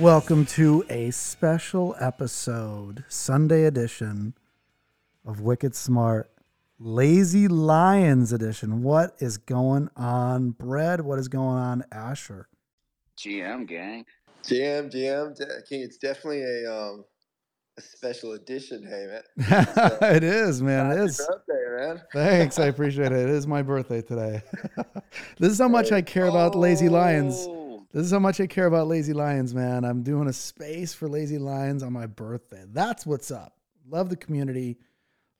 Welcome to a special episode, Sunday edition of Wicked Smart, Lazy Lions edition. What is going on, Bread? What is going on, Ashur? GM gang. GM, GM, de- It's definitely a um a special edition. Hey man, it is, man. It Happy birthday, man. Thanks, I appreciate it. It is my birthday today. this is how much I care about Lazy Lions. This is how much I care about Lazy Lions, man. I'm doing a space for Lazy Lions on my birthday. That's what's up. Love the community,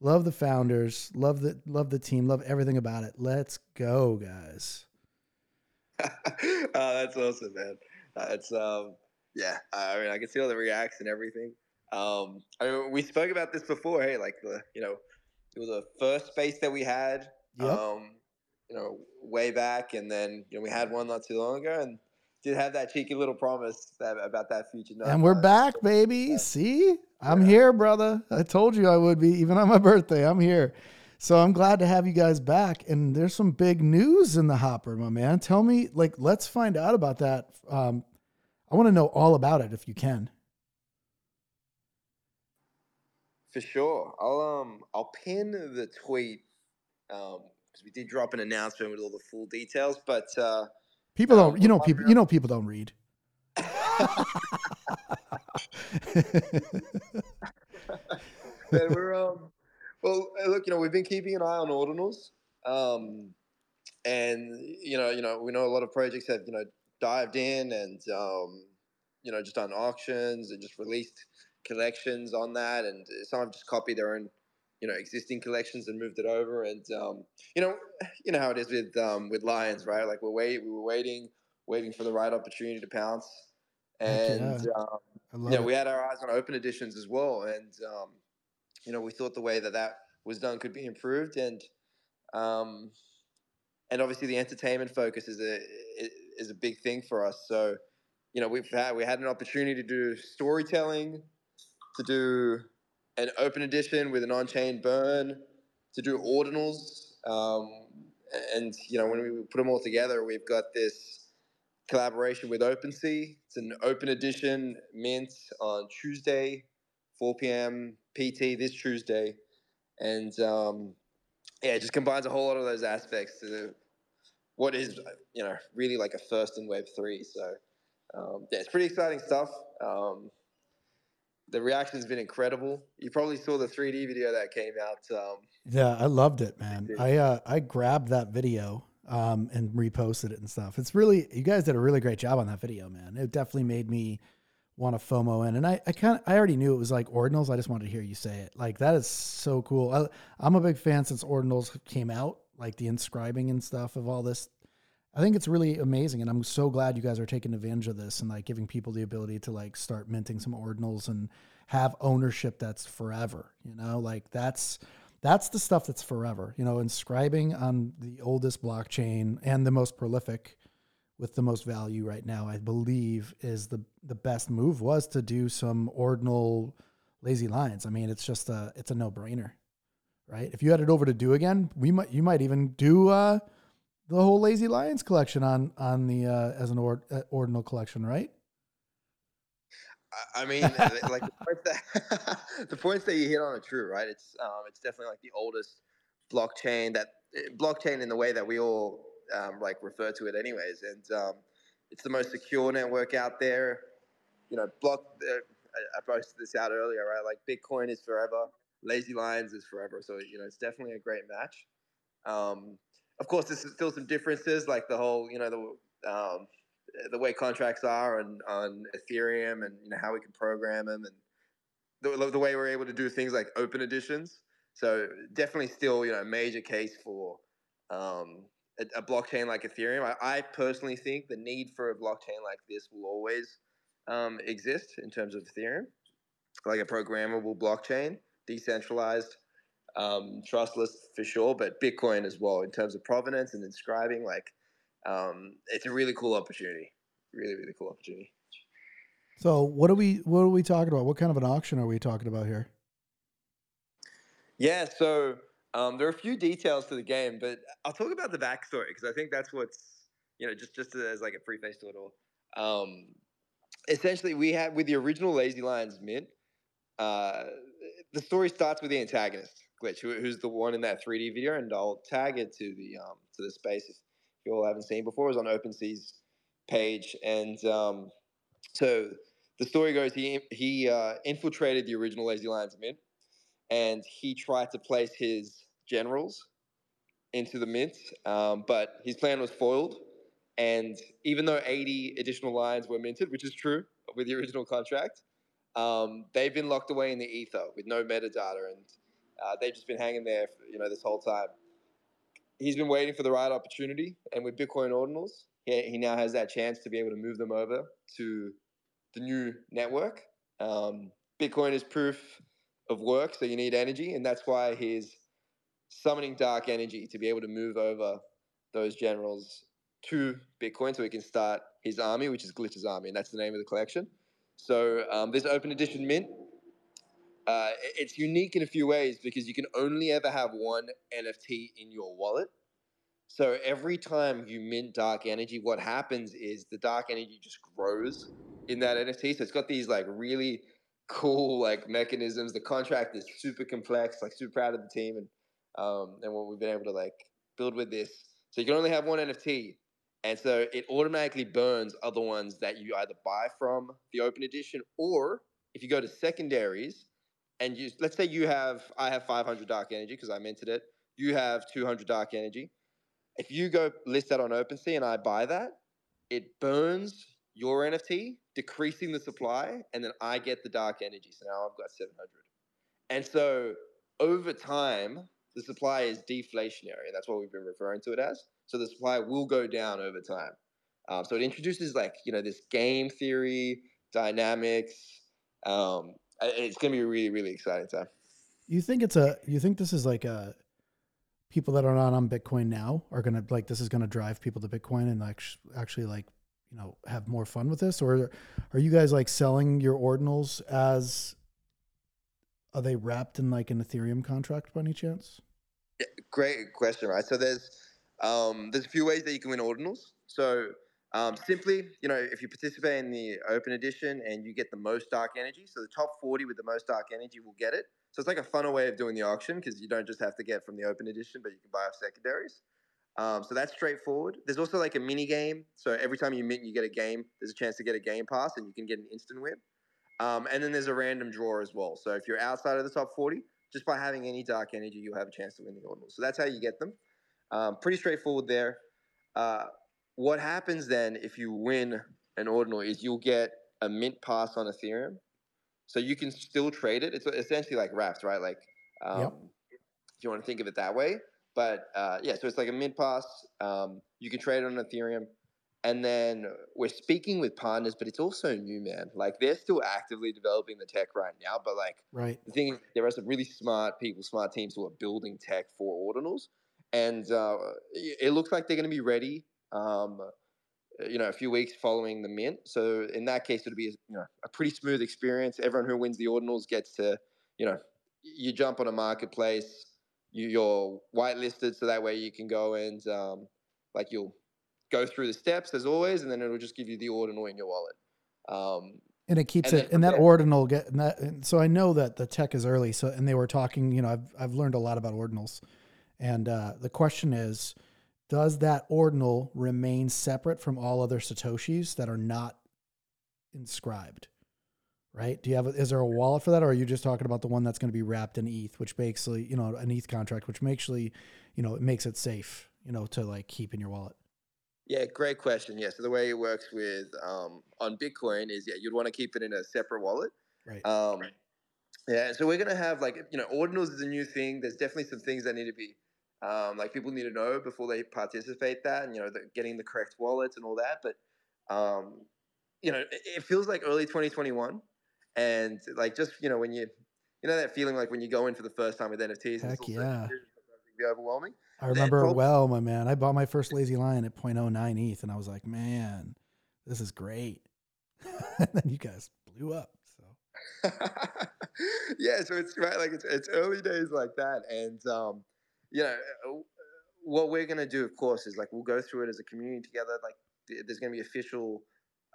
love the founders, love the love the team, love everything about it. Let's go, guys. oh, that's awesome, man. That's um, yeah. I mean, I can see all the reacts and everything. Um, I mean, we spoke about this before. Hey, like the you know, it was the first space that we had. Yep. Um, you know, way back, and then you know we had one not too long ago, and did have that cheeky little promise that about that future. And we're back, baby. See? I'm Yeah. here, brother. I told you I would be, even on my birthday. I'm here. So I'm glad to have you guys back. And there's some big news in the hopper, my man. Tell me, like, let's find out about that. Um, I want to know all about it if you can. For sure. I'll um I'll pin the tweet um because we did drop an announcement with all the full details, but uh People don't, you know, people, you know, people don't read. man, we're um well uh, look, you know, we've been keeping an eye on ordinals. Um and you know, you know, we know a lot of projects have, you know, dived in and um you know, just done auctions and just released collections on that and some have just copied their own you know existing collections and moved it over. And um, you know you know how it is with um, with lions right? Like we're wait we were waiting waiting for the right opportunity to pounce. And yeah. um, love yeah we had our eyes on open editions as well. And um, you know we thought the way that that was done could be improved. And um, and obviously the entertainment focus is a is a big thing for us. So you know we've had we had an opportunity to do storytelling to do an open edition with an on-chain burn to do ordinals um, and you know when we put them all together we've got this collaboration with OpenSea. It's an open edition mint on Tuesday, 4 p.m. PT this Tuesday, and um, yeah, it just combines a whole lot of those aspects to what is you know really like a first in Web three. So um, yeah, it's pretty exciting stuff. Um, the reaction has been incredible. You probably saw the 3D video that came out. Um, Yeah, I loved it, man. I uh, I grabbed that video um, and reposted it and stuff. It's really you guys did a really great job on that video, man. It definitely made me want to FOMO in, and I I kind of I already knew it was like ordinals. I just wanted to hear you say it. Like that is so cool. I, I'm a big fan since ordinals came out, like the inscribing and stuff of all this. I think it's really amazing, and I'm so glad you guys are taking advantage of this and like giving people the ability to like start minting some ordinals and have ownership that's forever. You know, like that's that's the stuff that's forever. You know, inscribing on the oldest blockchain and the most prolific with the most value right now, I believe, is the the best move was to do some ordinal Lazy Lions. I mean, it's just a it's a no brainer, right? If you had it over to do again, we might you might even do uh, the whole lazy lions collection on on the uh, as an uh, ordinal collection, right? I- I mean, uh, like the points, that, the points that you hit on are true, right? It's um, it's definitely like the oldest blockchain that eh, blockchain in the way that we all um, like refer to it, anyways. And um, it's the most secure network out there. You know, block. Uh, I, I posted this out earlier, right? Like Bitcoin is forever, Lazy Lions is forever. So you know, it's definitely a great match. Um, of course, there's still some differences, like the whole, you know, the um, the way contracts are on, on Ethereum and you know how we can program them and the, the way we're able to do things like open editions. So definitely still you know a major case for um, a, a blockchain like Ethereum. I, I personally think the need for a blockchain like this will always um, exist in terms of Ethereum, like a programmable blockchain, decentralized, um, trustless for sure, but Bitcoin as well in terms of provenance and inscribing. Like um, it's a really cool opportunity. Really, really cool opportunity. So what are we what are we talking about? What kind of an auction are we talking about here? Yeah, so um, there are a few details to the game, but I'll talk about the backstory because I think that's what's you know just just as like a preface to it all. Um, essentially we had with the original Lazy Lions mint. Uh, the story starts with the antagonist glitch, who, who's the one in that 3D video, and I'll tag it to the um, to the space if you all haven't seen before. It was on OpenSea's page, and um, so the story goes he he uh, infiltrated the original Lazy Lions mint, and he tried to place his generals into the mint, um, but his plan was foiled. And even though 80 additional lines were minted, which is true with the original contract, um, they've been locked away in the ether with no metadata, and uh, they've just been hanging there, for, you know, this whole time. He's been waiting for the right opportunity, and with Bitcoin ordinals, he, he now has that chance to be able to move them over to the new network. Um, Bitcoin is proof of work, so you need energy, and that's why he's summoning dark energy to be able to move over those generals to Bitcoin so he can start his army, which is Glitch's army, and that's the name of the collection. So um, this open edition mint, uh, it's unique in a few ways because you can only ever have one NFT in your wallet. So every time you mint dark energy, what happens is the dark energy just grows in that NFT. So it's got these like really cool like mechanisms. The contract is super complex. Like super proud of the team and um, and what we've been able to like build with this. So you can only have one NFT, and so it automatically burns other ones that you either buy from the open edition or if you go to secondaries and you let's say you have I have 500 dark energy because I minted it. You have 200 dark energy. If you go list that on OpenSea and I buy that, it burns your NFT, decreasing the supply, and then I get the dark energy. So now I've got 700. And so over time, the supply is deflationary. That's what we've been referring to it as. So the supply will go down over time. Um, so it introduces like you know this game theory, dynamics. Um, it's going to be a really really exciting time. You think it's a? You think this is like a? People that are not on Bitcoin now are gonna like this is gonna drive people to Bitcoin and like actually like you know have more fun with this, or are you guys like selling your ordinals as? Are they wrapped in like an Ethereum contract by any chance? Yeah, great question, right? So there's um, there's a few ways that you can win ordinals. So um, simply, you know, if you participate in the open edition and you get the most dark energy, so the top 40 with the most dark energy will get it. So it's like a funner way of doing the auction because you don't just have to get from the open edition, but you can buy off secondaries. Um, so that's straightforward. There's also like a mini game. So every time you mint, you get a game. There's a chance to get a game pass, and you can get an instant win. Um, and then there's a random draw as well. So if you're outside of the top 40, just by having any dark energy, you'll have a chance to win the ordinal. So that's how you get them. Um, pretty straightforward there. Uh, what happens then if you win an ordinal is you'll get a mint pass on Ethereum. So you can still trade it. It's essentially like wraps, right? Like, um, yep. if you want to think of it that way. But uh, yeah, so it's like a mint pass. Um, you can trade it on Ethereum. And then we're speaking with partners, but it's also new, man. Like they're still actively developing the tech right now. But like right. the thing is, there are some really smart people, smart teams who are building tech for ordinals, and uh, it looks like they're going to be ready. Um, you know, a few weeks following the mint. So in that case, it'll be you know a pretty smooth experience. Everyone who wins the ordinals gets to, you know, you jump on a marketplace, you, you're whitelisted, so that way you can go and um, like you'll go through the steps as always, and then it'll just give you the ordinal in your wallet. Um, and it keeps and it, and that ordinal get, and that, and so I know that the tech is early. So, and they were talking, you know, I've, I've learned a lot about ordinals. And uh, the question is, does that ordinal remain separate from all other Satoshis that are not inscribed? Right? Do you have, a, is there a wallet for that? Or are you just talking about the one that's going to be wrapped in ETH, which basically, you know, an ETH contract, which actually, you know, it makes it safe, you know, to like keep in your wallet? Yeah, great question. Yeah, so the way it works with um, on Bitcoin is yeah, you'd want to keep it in a separate wallet. Right. Um, right. Yeah, so we're gonna have like you know ordinals is a new thing. There's definitely some things that need to be um, like people need to know before they participate that, and you know, the, getting the correct wallets and all that. But um, you know, it, it feels like early 2021, and like just you know when you you know that feeling like when you go in for the first time with NFTs. Heck yeah. Be overwhelming. I remember well, my man. I bought my first Lazy Lion at 0.09 ETH, and I was like, man, this is great. and then you guys blew up. So yeah, so it's right, like it's it's early days like that, and um, you know, uh, what we're gonna do, of course, is like we'll go through it as a community together. Like, there's gonna be official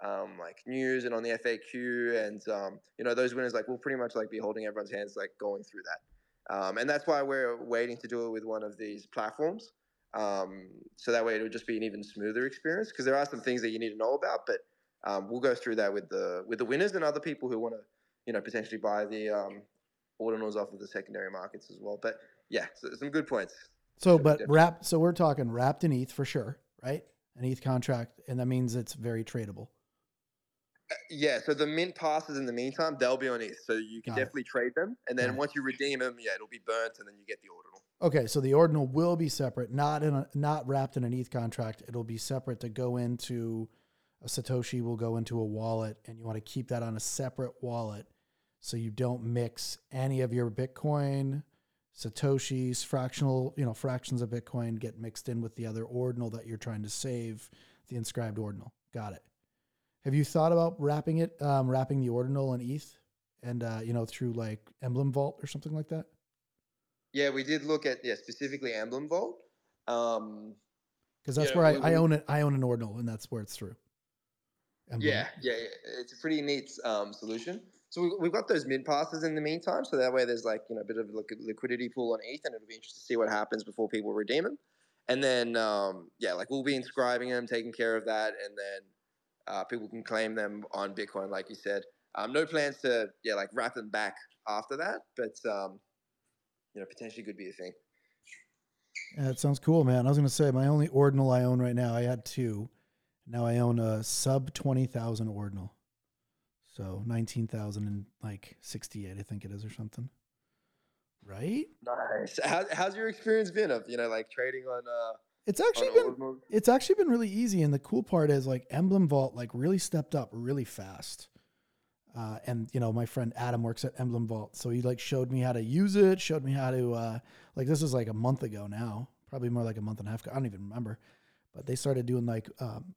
um, like news and on the FAQ, and um, you know those winners like we'll pretty much like be holding everyone's hands like going through that, um, and that's why we're waiting to do it with one of these platforms, um, so that way it'll just be an even smoother experience because there are some things that you need to know about, but um, we'll go through that with the with the winners and other people who want to you know potentially buy the um, ordinals off of the secondary markets as well. But yeah, so some good points. So, but wrap. So we're talking wrapped in ETH for sure, right? An ETH contract, and that means it's very tradable. Uh, yeah, so the mint passes in the meantime, they'll be on ETH. So you can Got it. definitely trade them. And then Right. once you redeem them, yeah, it'll be burnt and then you get the ordinal. Okay, so the ordinal will be separate, not in a, not wrapped in an ETH contract. It'll be separate to go into a Satoshi will go into a wallet, and you want to keep that on a separate wallet, so you don't mix any of your Bitcoin, Satoshis, fractional, you know, fractions of Bitcoin get mixed in with the other ordinal that you're trying to save, the inscribed ordinal. Got it. Have you thought about wrapping it, um, wrapping the ordinal in ETH, and uh, you know, through like Emblem Vault or something like that? Yeah, we did look at, yeah, specifically Emblem Vault. Um, because that's Yeah, where I, we- I own it. I own an ordinal, and that's where it's through. Emblem. Yeah, yeah, yeah. It's a pretty neat um, solution. So we, we've got those mint passes in the meantime, so that way there's like you know a bit of a liquidity pool on ETH, and it'll be interesting to see what happens before people redeem them. And then um, yeah, like we'll be inscribing them, taking care of that, and then uh, people can claim them on Bitcoin, like you said. Um, no plans to yeah like wrap them back after that, but um, you know potentially could be a thing. Yeah, that sounds cool, man. I was gonna say my only ordinal I own right now. I had two. Now I own a sub twenty thousand ordinal, so nineteen thousand and like sixty eight, I think it is, or something. Right? Nice. How, how's your experience been of you know like trading on uh It's actually been it's actually been really easy and the cool part is like emblem vault like really stepped up really fast uh, and you know my friend adam works at emblem vault so he like showed me how to use it showed me how to uh, like this was like a month ago now probably more like a month and a half ago i don't even remember but they started doing like um,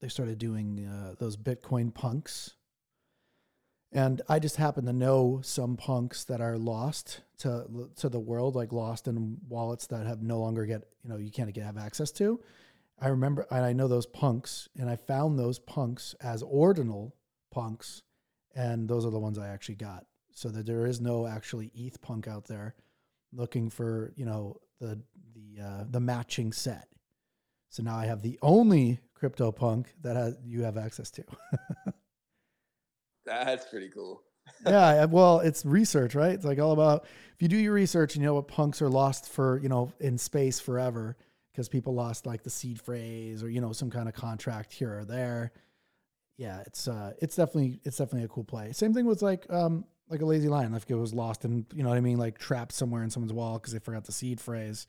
they started doing uh, those bitcoin punks and i just happen to know some punks that are lost to to the world like lost in wallets that have no longer get you know you can't get have access to. I remember and i know those punks and i found those punks as ordinal punks and those are the ones i actually got. So that there is no actually eth punk out there looking for you know the the uh, the matching set. So now i have the only crypto punk that has, you have access to That's pretty cool. yeah, well, it's research, right? It's like all about if you do your research you know what punks are lost for, you know, in space forever because people lost like the seed phrase or you know some kind of contract here or there. Yeah, it's uh, it's definitely it's definitely a cool play. Same thing with like um like a lazy lion. If it was lost and you know what I mean, like trapped somewhere in someone's wall because they forgot the seed phrase,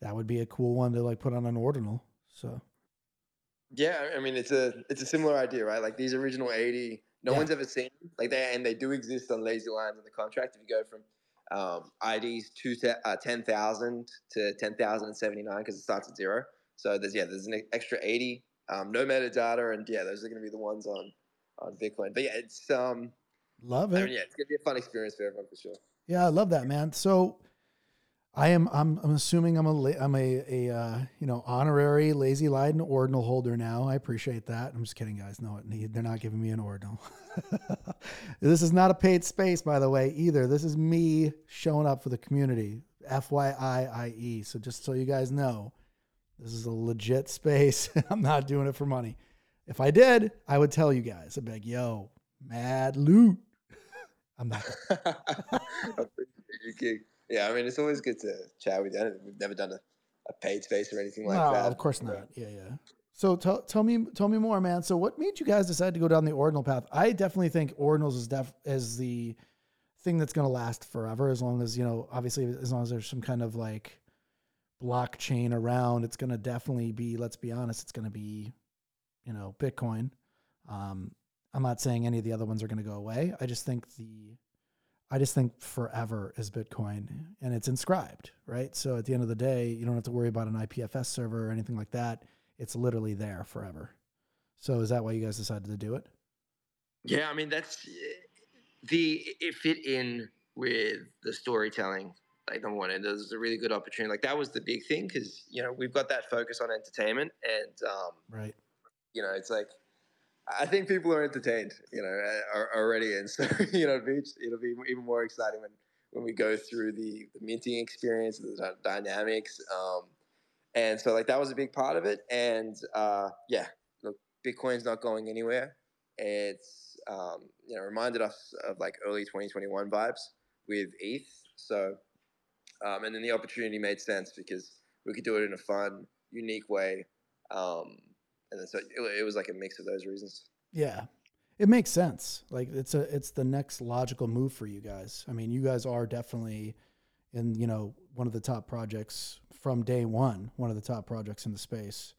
that would be a cool one to like put on an ordinal. So Yeah, I mean it's a it's a similar idea, right? Like these original eighty, no Yeah. one's ever seen them. like they and they do exist on Lazy Lions in the contract. If you go from um, IDs to uh, ten thousand to ten thousand and seventy nine because it starts at zero. So there's yeah there's an extra eighty, um, no metadata, and yeah those are going to be the ones on on Bitcoin. But yeah, it's um love I it. mean yeah it's going to be a fun experience for everyone for sure. Yeah, I love that, man. So I am I'm I'm assuming I'm a I'm a a uh, you know honorary Lazy Lion ordinal holder now. I appreciate that. I'm just kidding, guys. No, they're not giving me an ordinal. this is not a paid space, by the way, either. This is me showing up for the community. FYI, IE. So just so you guys know, this is a legit space. I'm not doing it for money. If I did, I would tell you guys. I'd be like, yo, mad loot. I'm not. Yeah, I mean it's always good to chat with you. We've never done a, a paid space or anything like no, that. of course not. Yeah, yeah. So tell tell me tell me more, man. So what made you guys decide to go down the ordinal path? I definitely think ordinals is def is the thing that's going to last forever, as long as you know, obviously, as long as there's some kind of like blockchain around. It's going to definitely be. Let's be honest, it's going to be, you know, Bitcoin. Um, I'm not saying any of the other ones are going to go away. I just think the I just think forever is Bitcoin and it's inscribed, right? So at the end of the day, you don't have to worry about an IPFS server or anything like that. It's literally there forever. So is that why you guys decided to do it? Yeah, I mean that's the it fit in with the storytelling. Like number one, and is a really good opportunity. Like that was the big thing because you know we've got that focus on entertainment, and um, Right. you know it's like I think people are entertained, you know, already, and so you know, it'll be even more exciting when when we go through the, the minting experience, the dynamics, um, and so like that was a big part of it. And uh, yeah, look, Bitcoin's not going anywhere. It's um, you know reminded us of like early 2021 vibes with ETH. So um, and then the opportunity made sense because we could do it in a fun, unique way. Um, and so it, it was like a mix of those reasons. Yeah, it makes sense. Like it's a it's the next logical move for you guys. I mean, you guys are definitely in you know one of the top projects from day one, one of the top projects in the space,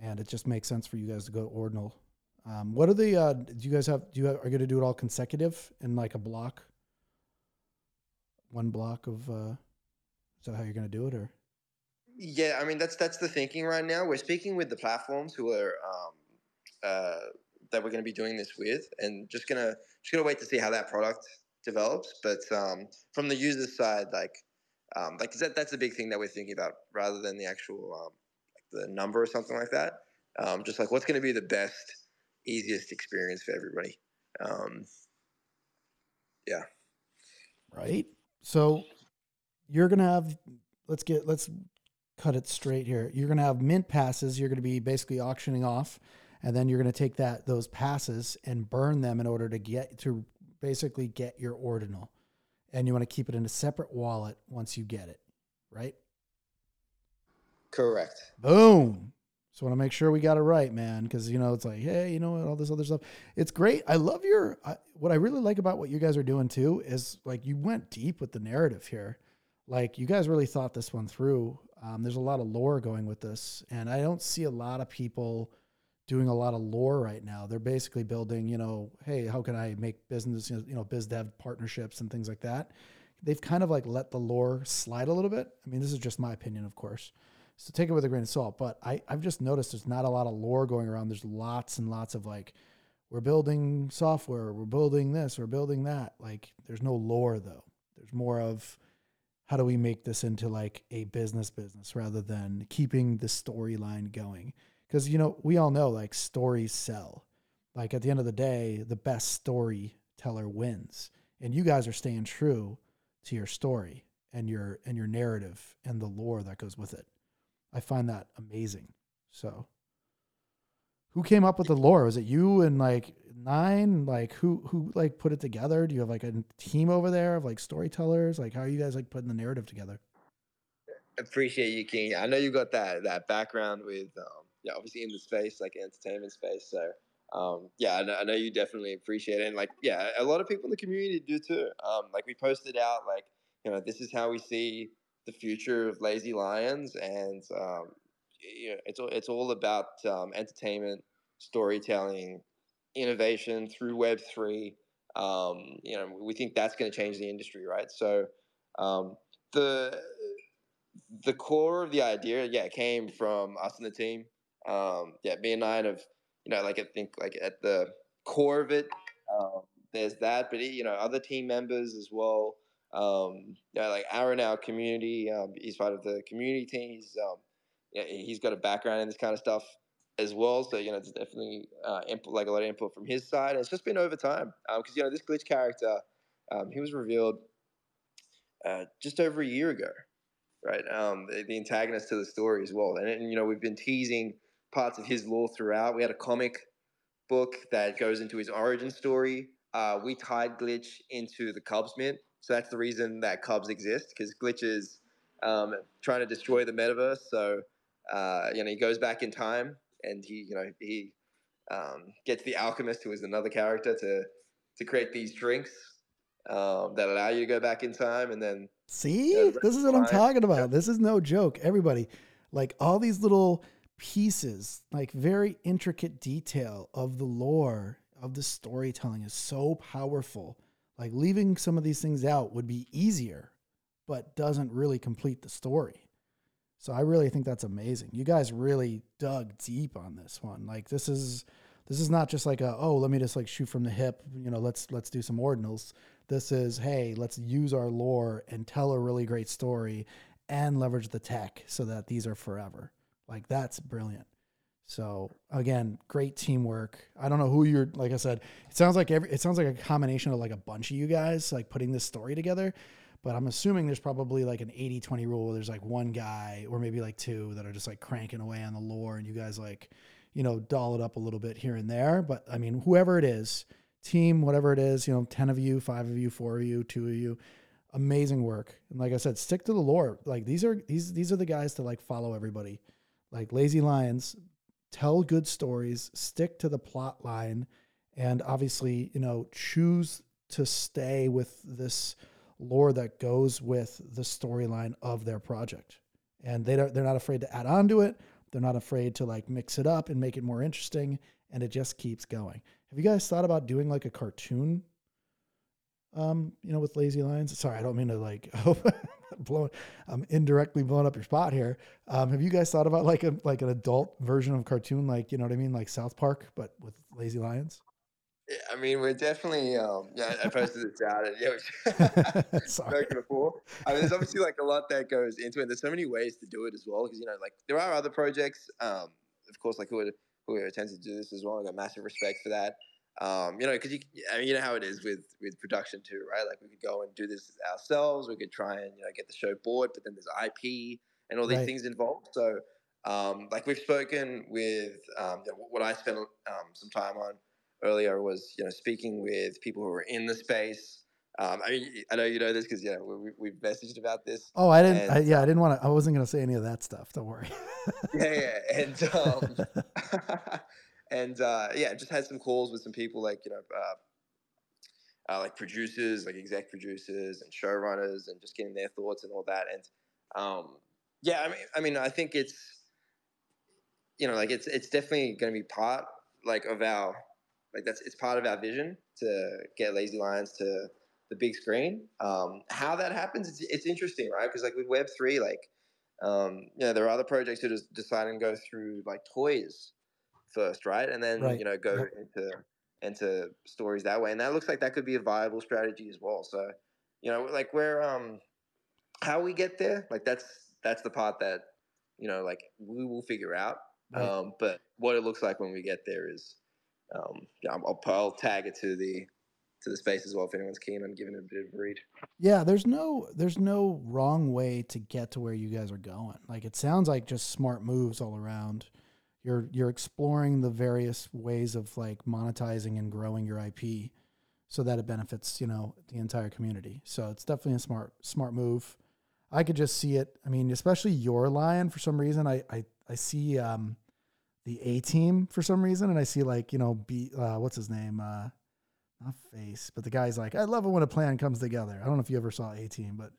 and it just makes sense for you guys to go to ordinal. Um, what are the? Uh, do you guys have? Do you have, are you going to do it all consecutive in like a block? One block of. Uh, is that how you're going to do it, or? Yeah, I mean that's that's the thinking right now. We're speaking with the platforms who are um, uh, that we're going to be doing this with, and just gonna just gonna wait to see how that product develops. But um, from the user side, like um, like that, that's a big thing that we're thinking about rather than the actual um, like the number or something like that. Um, just like what's going to be the best, easiest experience for everybody. Um, yeah. Right. So you're gonna have. Let's get. Let's cut it straight here. You're gonna have mint passes. You're gonna be basically auctioning off and then you're going to take that those passes and burn them in order to get to basically get your ordinal and you want to keep it in a separate wallet once you get it right correct boom so I want to make sure we got it right, man, because you know it's like, hey, you know what, all this other stuff. It's great. I love your. I, what I really like about what you guys are doing too is like you went deep with the narrative here. Like you guys really thought this one through. Um, there's a lot of lore going with this, and I don't see a lot of people doing a lot of lore right now. They're basically building, you know, hey, how can I make business, you know, biz dev partnerships and things like that. They've kind of like let the lore slide a little bit. I mean, this is just my opinion, of course. So take it with a grain of salt. But I, I've just noticed there's not a lot of lore going around. There's lots and lots of like, we're building software, we're building this, we're building that. Like, there's no lore though. There's more of how do we make this into like a business business rather than keeping the storyline going? Because you know we all know like stories sell. Like at the end of the day the best storyteller wins. And you guys are staying true to your story and your and your narrative and the lore that goes with it. I find that amazing. So who came up with the lore? Was it you and like nine like who who like put it together do you have like a team over there of like storytellers like how are you guys like putting the narrative together appreciate you king i know you got that that background with um yeah, obviously in the space, like entertainment space. So um, yeah, I know, I know, you definitely appreciate it. And like, yeah, a lot of people in the community do too. Um, like we posted out like, you know, this is how we see the future of Lazy Lions. And, um, you know, it's, it's all about um, entertainment, storytelling, innovation through Web3. Um, you know, we think that's going to change the industry, right? So um, the, the core of the idea, yeah, came from us and the team. Um, yeah, me and nine have, you know, like I think like at the core of it, um, there's that, but you know, other team members as well. Um, yeah, like Aaron, our community, um, he's part of the community team. He's um, yeah, he's got a background in this kind of stuff as well. So you know, it's definitely uh, input, like a lot of input from his side. And it's just been over time because um, you know this glitch character, um, he was revealed uh, just over a year ago, right? Um, the, the antagonist to the story as well. And, and you know, we've been teasing parts of his lore throughout. We had a comic book that goes into his origin story. Uh, we tied Glitch into the Cubs mint, so that's the reason that Cubs exist because Glitch is um, trying to destroy the metaverse. So uh, you know he goes back in time and he you know he um, gets the alchemist, who is another character, to to create these drinks um, that allow you to go back in time, and then see, you know, this is what I'm talking about. Yeah. This is no joke, everybody. Like all these little pieces, like very intricate detail of the lore of the storytelling is so powerful. Like leaving some of these things out would be easier, but doesn't really complete the story. So I really think that's amazing. You guys really dug deep on this one. Like this is this is not just like a oh let me just like shoot from the hip you know let's let's do some ordinals this is hey let's use our lore and tell a really great story and leverage the tech so that these are forever like that's brilliant. So again, great teamwork. I don't know who you're like I said, it sounds like every it sounds like a combination of like a bunch of you guys like putting this story together. But I'm assuming there's probably like an 80-20 rule where there's like one guy or maybe like two that are just like cranking away on the lore and you guys like, you know, doll it up a little bit here and there. But I mean, whoever it is, team, whatever it is, you know, 10 of you, five of you, four of you, two of you, amazing work. And like I said, stick to the lore. Like these are these these are the guys to like follow everybody. Like Lazy Lions, tell good stories, stick to the plot line, and obviously, you know, choose to stay with this lore that goes with the storyline of their project. And they don't, they're not afraid to add on to it. They're not afraid to like mix it up and make it more interesting. And it just keeps going. Have you guys thought about doing like a cartoon? Um, you know, with Lazy Lions. Sorry, I don't mean to like blow. I'm indirectly blowing up your spot here. Um, have you guys thought about like a like an adult version of cartoon, like you know what I mean, like South Park, but with Lazy Lions? Yeah, I mean, we're definitely. Um, yeah, I posted this out, and yeah, we spoken before. I mean, there's obviously like a lot that goes into it. There's so many ways to do it as well, because you know, like there are other projects, um, of course, like who would who attempts to do this as well. I got massive respect for that. Um, you know, because you, I mean, you know how it is with with production too, right? Like we could go and do this ourselves. We could try and you know get the show board, but then there's IP and all these right. things involved. So, um, like we've spoken with um, what I spent um, some time on earlier was you know speaking with people who are in the space. Um, I mean, I know you know this because yeah, we, we've messaged about this. Oh, I didn't. I, yeah, I didn't want to. I wasn't going to say any of that stuff. Don't worry. yeah, yeah, and um, and uh, yeah, just had some calls with some people like you know, uh, uh, like producers, like exec producers and showrunners, and just getting their thoughts and all that. And um, yeah, I mean, I mean, I think it's you know, like it's it's definitely going to be part like of our like that's it's part of our vision to get Lazy Lions to the big screen. Um, how that happens, it's, it's interesting, right? Because like with Web three, like um, you know, there are other projects that just decide and go through like toys first, right? And then right. you know go into into stories that way, and that looks like that could be a viable strategy as well. So you know, like where um how we get there, like that's that's the part that you know like we will figure out. Right. Um, but what it looks like when we get there is um, yeah, I'll, I'll tag it to the to the space as well if anyone's keen on giving it a bit of a read. Yeah, there's no there's no wrong way to get to where you guys are going. Like it sounds like just smart moves all around you're you're exploring the various ways of like monetizing and growing your IP so that it benefits, you know, the entire community. So it's definitely a smart smart move. I could just see it. I mean, especially your lion for some reason. I I, I see um, the A team for some reason, and I see like you know B uh, what's his name uh, not face, but the guy's like I love it when a plan comes together. I don't know if you ever saw A team, but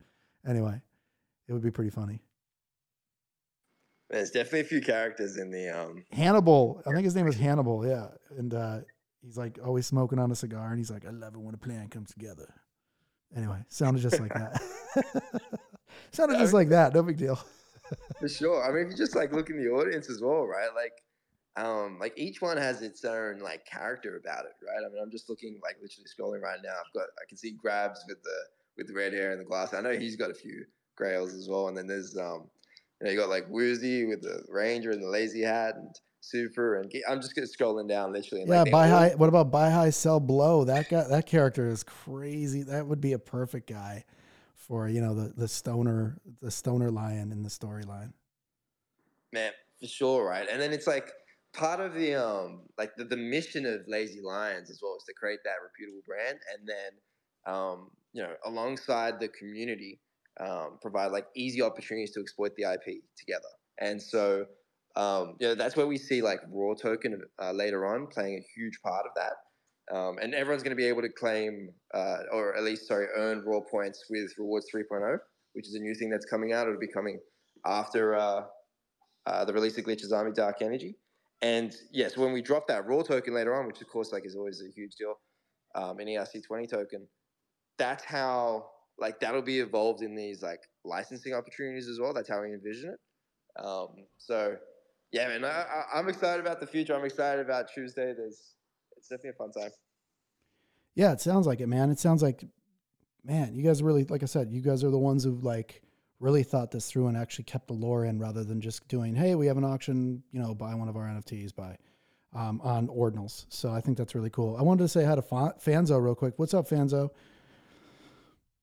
anyway, it would be pretty funny. There's definitely a few characters in the um Hannibal. I think his name is Hannibal. Yeah, and uh, he's like always smoking on a cigar, and he's like, "I love it when a plan comes together." Anyway, sounded just like that. sounded just like that. No big deal. For sure. I mean, if you just like look in the audience as well, right? Like, um, like each one has its own like character about it, right? I mean, I'm just looking like literally scrolling right now. I've got I can see Grabs with the with the red hair and the glass. I know he's got a few grails as well, and then there's um you know, you got like Woozy with the Ranger and the lazy hat and Super and I'm just gonna scrolling down literally. yeah, like, buy high. What about buy high, sell blow? That guy, that character is crazy. That would be a perfect guy for you know the the stoner the stoner lion in the storyline. Man, for sure, right? And then it's like part of the um like the, the mission of Lazy Lions as well is to create that reputable brand, and then um you know alongside the community um, provide like easy opportunities to exploit the IP together. And so, um, you know, that's where we see like Raw Token uh, later on playing a huge part of that. Um, and everyone's going to be able to claim, uh, or at least, sorry, earn Raw points with Rewards 3.0, which is a new thing that's coming out. It'll be coming after uh, uh the release of Glitch's Army Dark Energy. And yes, when we drop that Raw token later on, which of course like is always a huge deal, um, an ERC20 token, that's how like that'll be evolved in these like licensing opportunities as well. That's how we envision it. Um, so yeah, man, I, am excited about the future. I'm excited about Tuesday. There's it's definitely a fun time. Yeah, it sounds like it, man. It sounds like, man, you guys really, like I said, you guys are the ones who like really thought this through and actually kept the lore in rather than just doing, hey, we have an auction, you know, buy one of our NFTs, buy um, on ordinals. So I think that's really cool. I wanted to say hi to Fanzo real quick. What's up, Fanzo?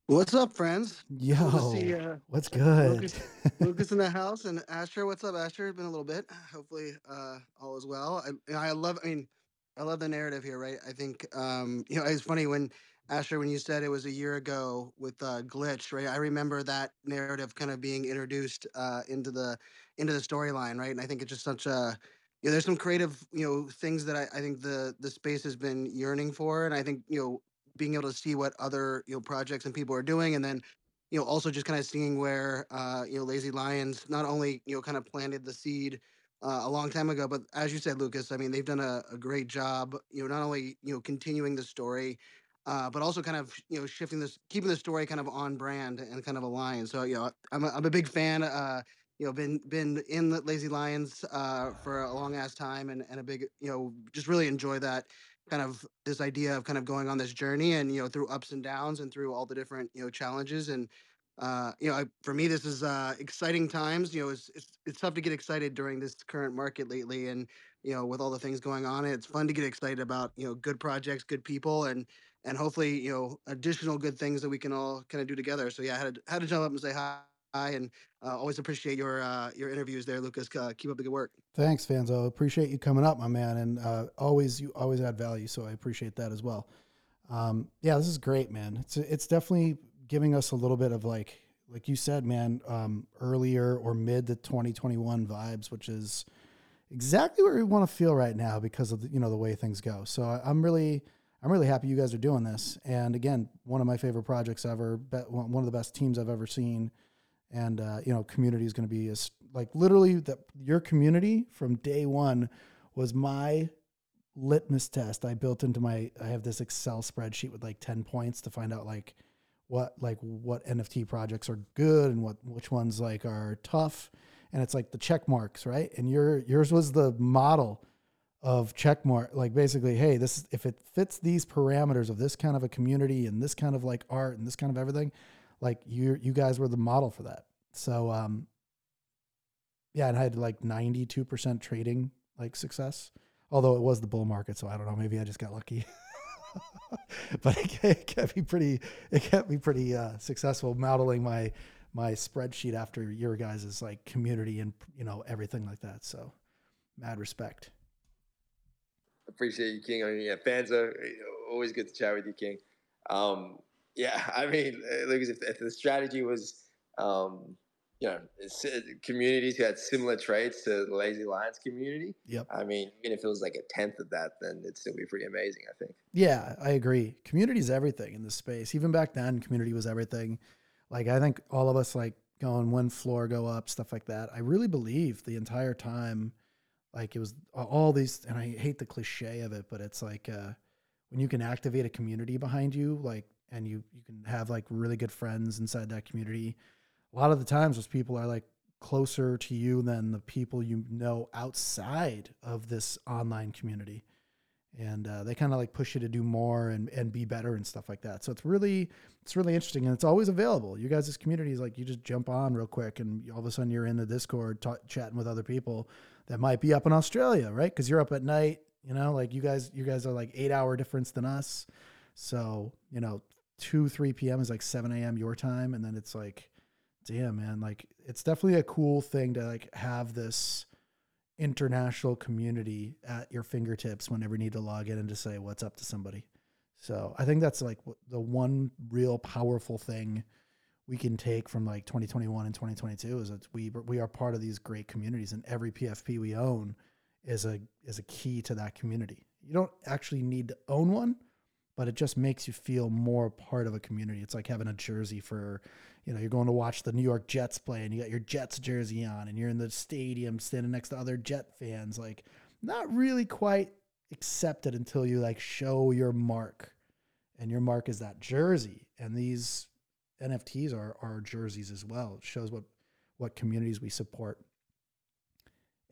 What's up, friends? Yo, see, uh, what's good? Lucas, Lucas, in the house and Ashur. What's up, Ashur? Been a little bit. Hopefully, uh, all is well. I, I love. I mean, I love the narrative here, right? I think, um, you know, it's funny when Ashur, when you said it was a year ago with uh, glitch, right? I remember that narrative kind of being introduced uh, into the into the storyline, right? And I think it's just such a you know, there's some creative, you know, things that I, I think the the space has been yearning for, and I think you know being able to see what other you know projects and people are doing, and then you know also just kind of seeing where uh, you know Lazy Lions not only you know kind of planted the seed uh, a long time ago, but as you said, Lucas, I mean they've done a, a great job. You know, not only you know continuing the story. Uh, but also kind of you know shifting this, keeping the story kind of on brand and kind of aligned. So you know, I'm a, I'm a big fan. Uh, you know, been been in the Lazy Lions uh, for a long ass time, and and a big you know, just really enjoy that kind of this idea of kind of going on this journey and you know through ups and downs and through all the different you know challenges and uh, you know I, for me this is uh, exciting times you know it's, it's it's tough to get excited during this current market lately and you know with all the things going on it's fun to get excited about you know good projects good people and and hopefully you know additional good things that we can all kind of do together so yeah i had to, had to jump up and say hi and uh, always appreciate your uh, your interviews there, Lucas. Uh, keep up the good work. Thanks, Fanzo. Appreciate you coming up, my man, and uh, always you always add value. So I appreciate that as well. Um, yeah, this is great, man. It's it's definitely giving us a little bit of like like you said, man, um, earlier or mid to 2021 vibes, which is exactly where we want to feel right now because of the, you know the way things go. So I'm really I'm really happy you guys are doing this. And again, one of my favorite projects ever, one of the best teams I've ever seen. And uh, you know community is going to be as like literally that your community from day one was my litmus test. I built into my i have this excel spreadsheet with like 10 points to find out like what like what nft projects are good and what which ones like are tough. And it's like the check marks right? And your yours was the model of check mark like basically hey this if it fits these parameters of this kind of a community and this kind of like art and this kind of everything like you you guys were the model for that. So um yeah, and I had like 92% trading like success. Although it was the bull market, so I don't know, maybe I just got lucky. but it, it kept me pretty it kept me pretty uh, successful modeling my my spreadsheet after your guys' like community and you know everything like that. So mad respect. Appreciate you, King. I mean, yeah, fans are always good to chat with you, King. Um, yeah, I mean, uh, Lucas, if, if the strategy was, um, you know, communities who had similar traits to the Lazy Lions community. Yep. I mean, even if it was like a tenth of that, then it'd still be pretty amazing. I think. Yeah, I agree. Community is everything in this space. Even back then, community was everything. Like I think all of us like going one floor go up stuff like that. I really believe the entire time, like it was all these, and I hate the cliche of it, but it's like uh, when you can activate a community behind you, like and you you can have like really good friends inside that community. A lot of the times, those people are like closer to you than the people you know outside of this online community, and uh, they kind of like push you to do more and and be better and stuff like that. So it's really it's really interesting, and it's always available. You guys' this community is like you just jump on real quick, and all of a sudden you're in the Discord t- chatting with other people that might be up in Australia, right? Because you're up at night. You know, like you guys, you guys are like eight hour difference than us. So, you know, 2 3 p.m is like 7 a.m your time and then it's like damn man like it's definitely a cool thing to like have this international community at your fingertips whenever you need to log in and just say what's up to somebody. So i think that's like the one real powerful thing we can take from like 2021 and 2022 is that we we are part of these great communities and every pfp we own is a is a key to that community. You don't actually need to own one but it just makes you feel more part of a community. It's like having a jersey for, you know, you're going to watch the New York Jets play and you got your Jets jersey on and you're in the stadium standing next to other Jet fans. Like, not really quite accepted until you like show your mark. And your mark is that jersey. And these NFTs are, are jerseys as well. It shows what, what communities we support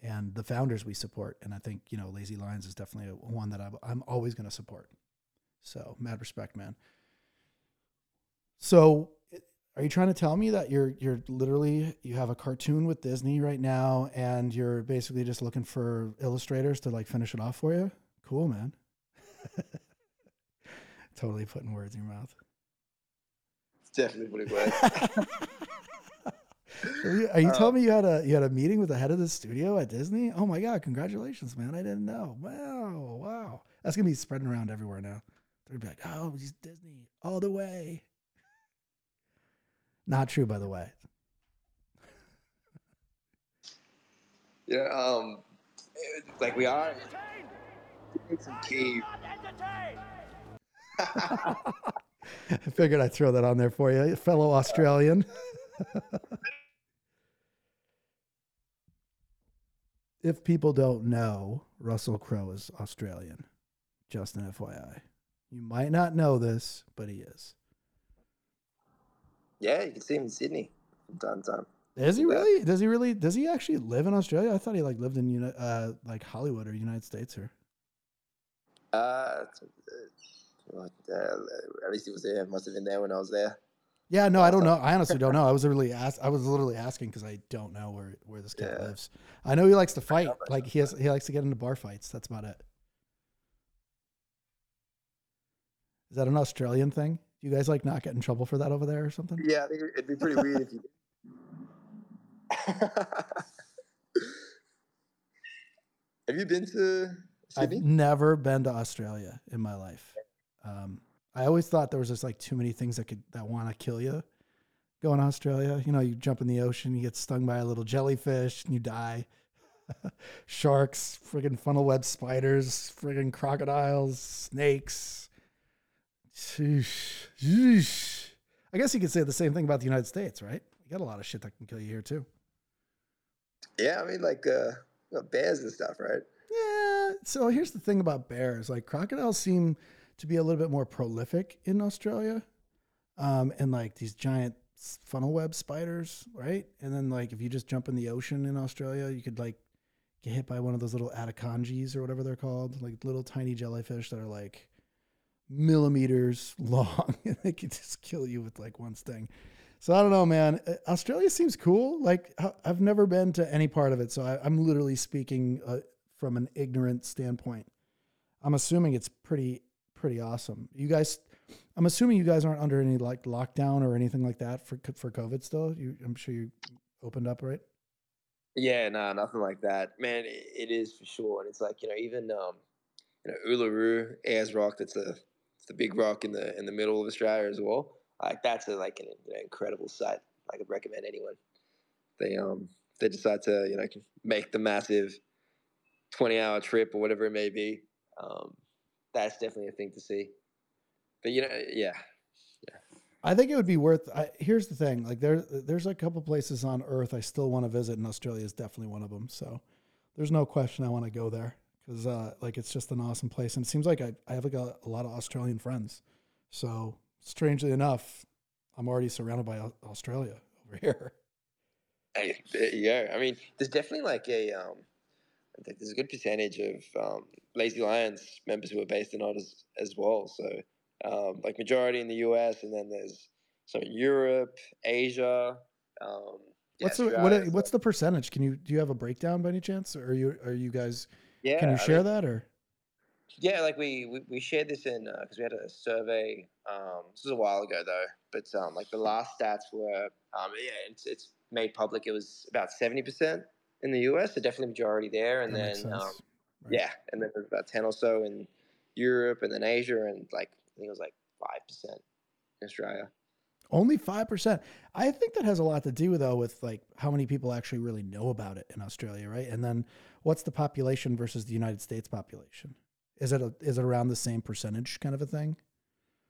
and the founders we support. And I think, you know, Lazy Lions is definitely one that I'm, I'm always going to support. So mad respect, man. So are you trying to tell me that you're you're literally you have a cartoon with Disney right now and you're basically just looking for illustrators to like finish it off for you? Cool, man. totally putting words in your mouth. It's definitely what it was. Are you, are you Uh, telling me you had a you had a meeting with the head of the studio at Disney? Oh my god, congratulations, man! I didn't know. Wow, wow. That's gonna be spreading around everywhere now. Gonna be like, oh, he's Disney all the way. Not true, by the way. yeah, um, like we are. I figured I'd throw that on there for you, fellow Australian. if people don't know, Russell Crowe is Australian. Just an FYI. You might not know this, but he is. yeah, you can see him in Sydney from time to time. Is he really? Does he really? Does he actually live in Australia? I thought he like lived in Uni- uh like Hollywood or United States or. Uh, uh, at least he was there. Must have been there when I was there. Yeah, no, I don't know. I honestly don't know. I was really ask. I was literally asking because I don't know where where this cat Yeah. lives. I know he likes to fight. Like he has, he likes to get into bar fights. That's about it. Is that an Australian thing? Do you guys like not get in trouble for that over there or something? Yeah, I think it'd be pretty weird if you. Have you been to Sydney? I've never been to Australia in my life. Um, I always thought there was just like too many things that could that want to kill you. Going to Australia, you know, you jump in the ocean, you get stung by a little jellyfish, and you die. Sharks, friggin' funnel web spiders, friggin' crocodiles, snakes. I guess you could say the same thing about the United States, right? You got a lot of shit that can kill you here too. Yeah, I mean like uh, you know, bears and stuff, right? Yeah. So here's the thing about bears. Like crocodiles seem to be a little bit more prolific in Australia. Um, and like these giant funnel web spiders, right? And then like if you just jump in the ocean in Australia, you could like get hit by one of those little adaconges or whatever they're called, like little tiny jellyfish that are like millimeters long and they could just kill you with like one sting. So I don't know, man. Uh, Australia seems cool. Like I've never been to any part of it, so I, I'm literally speaking uh, from an ignorant standpoint. I'm assuming it's pretty pretty awesome. You guys, I'm assuming you guys aren't under any like lockdown or anything like that for for COVID still. You, I'm sure you opened up, right? Yeah, no, nothing like that, man. It, it is for sure, and it's like you know, even um, you know, Uluru, Ayers Rock. That's the the big rock in the in the middle of Australia as well. Like that's a like an incredible sight. I could recommend anyone. They um they decide to you know make the massive twenty hour trip or whatever it may be. Um, that's definitely a thing to see. But you know, yeah, I think it would be worth. I, here's the thing: like there, there's a couple places on Earth I still want to visit, and Australia is definitely one of them. So there's no question I want to go there because uh, like it's just an awesome place, and it seems like I, I have like a, a lot of Australian friends. So strangely enough, I'm already surrounded by Australia over here. Hey, there you go. I mean, there's definitely like a um, there's a good percentage of um, Lazy Lions members who are based in Oz as, well. So, um, like majority in the US, and then there's some Europe, Asia. Um, yeah, What's the what, what's the percentage? Can you do you have a breakdown by any chance? Or are you are you guys? Yeah, can you I share mean, that or? Yeah, like we we, we shared this in because we had a survey. Um, this was a while ago though, but um, like the last stats were um, yeah, it's it's made public. It was about seventy percent in the US, so definitely majority there, and That then um. Right. yeah, and then there's about ten or so in Europe, and then Asia, and like I think it was like five percent in Australia. Only five percent. I think that has a lot to do though with like how many people actually really know about it in Australia, right? And then what's the population versus the United States population? Is it a, is it around the same percentage kind of a thing?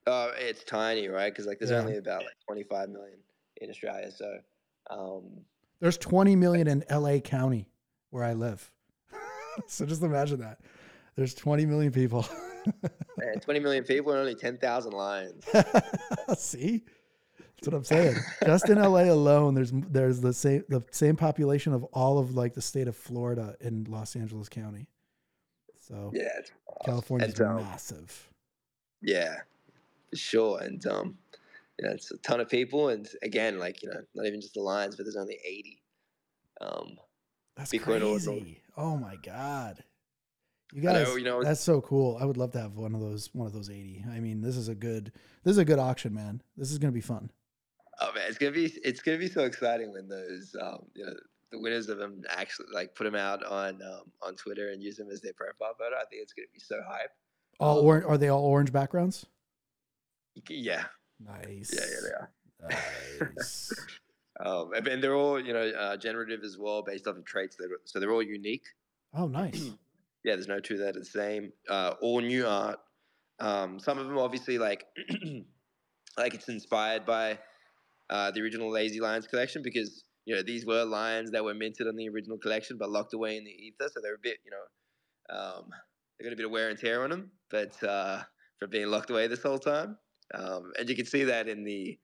Uh, it's tiny, right? Because like there's Yeah. only about like twenty five million in Australia, so um, There's 20 million in LA County where I live. so just imagine that. There's 20 million people. man, twenty million people and only ten thousand lions. See? That's what I'm saying. Just in LA alone, there's there's the same the same population of all of like the state of Florida in Los Angeles County. So Yeah, it's California's And, um, massive. Yeah, for sure. And um, you know, it's a ton of people, and again, like you know, not even just the Lions, but there's only eighty. Um, That's Bitcoin crazy. Oh my god. You guys, know, you know, that's so cool. I would love to have one of those, one of those eighty. I mean, this is a good, this is a good auction, man. This is gonna be fun. Oh man, it's gonna be it's gonna be so exciting when those um, you know the winners of them actually like put them out on um, on Twitter and use them as their profile photo. I think it's gonna be so hype. All Um, or, are they all orange backgrounds? Yeah, Nice. yeah, yeah, they are. Nice. Um, and and they're all you know uh, generative as well, based off of traits. That, so they're all unique. oh, nice. Yeah, there's no two that are the same. Uh, all new art. Um, some of them obviously like like it's inspired by uh, the original Lazy Lions collection because you know these were lions that were minted on the original collection but locked away in the ether, so they're a bit you know um, they got a bit of wear and tear on them, but uh, for being locked away this whole time, um, and you can see that in the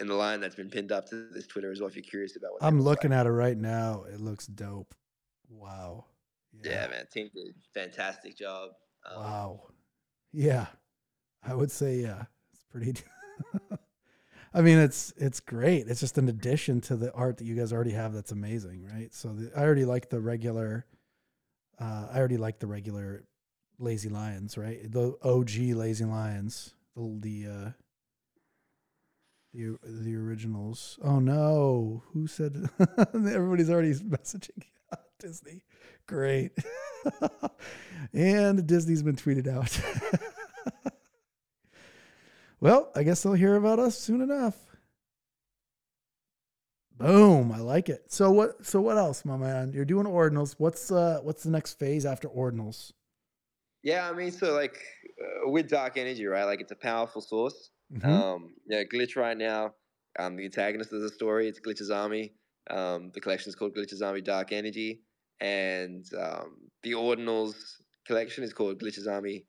in the line that's been pinned up to this Twitter as well. If you're curious about what I'm look like. looking at it right now. It looks dope. Wow. Yeah, man, team did fantastic job. Um, Wow. Yeah. I would say yeah. It's pretty I mean it's it's great. It's just an addition to the art that you guys already have that's amazing, right? So the, I already like the regular uh I already like the regular Lazy Lions, right? The OG Lazy Lions. The the uh the the originals. Oh no. Who said everybody's already messaging Disney. Great. and Disney's been tweeted out. Well, I guess they'll hear about us soon enough. Boom, I like it. So what so what else, my man? You're doing ordinals. What's uh what's the next phase after ordinals? Yeah, I mean, so like uh, with dark energy, right? Like it's a powerful source. Mhm. Um, yeah, glitch right now. Um, the antagonist of the story, it's Glitch's Army. Um, the collection is called Glitch's Army Dark Energy, and um, the Ordinals collection is called Glitch's Army,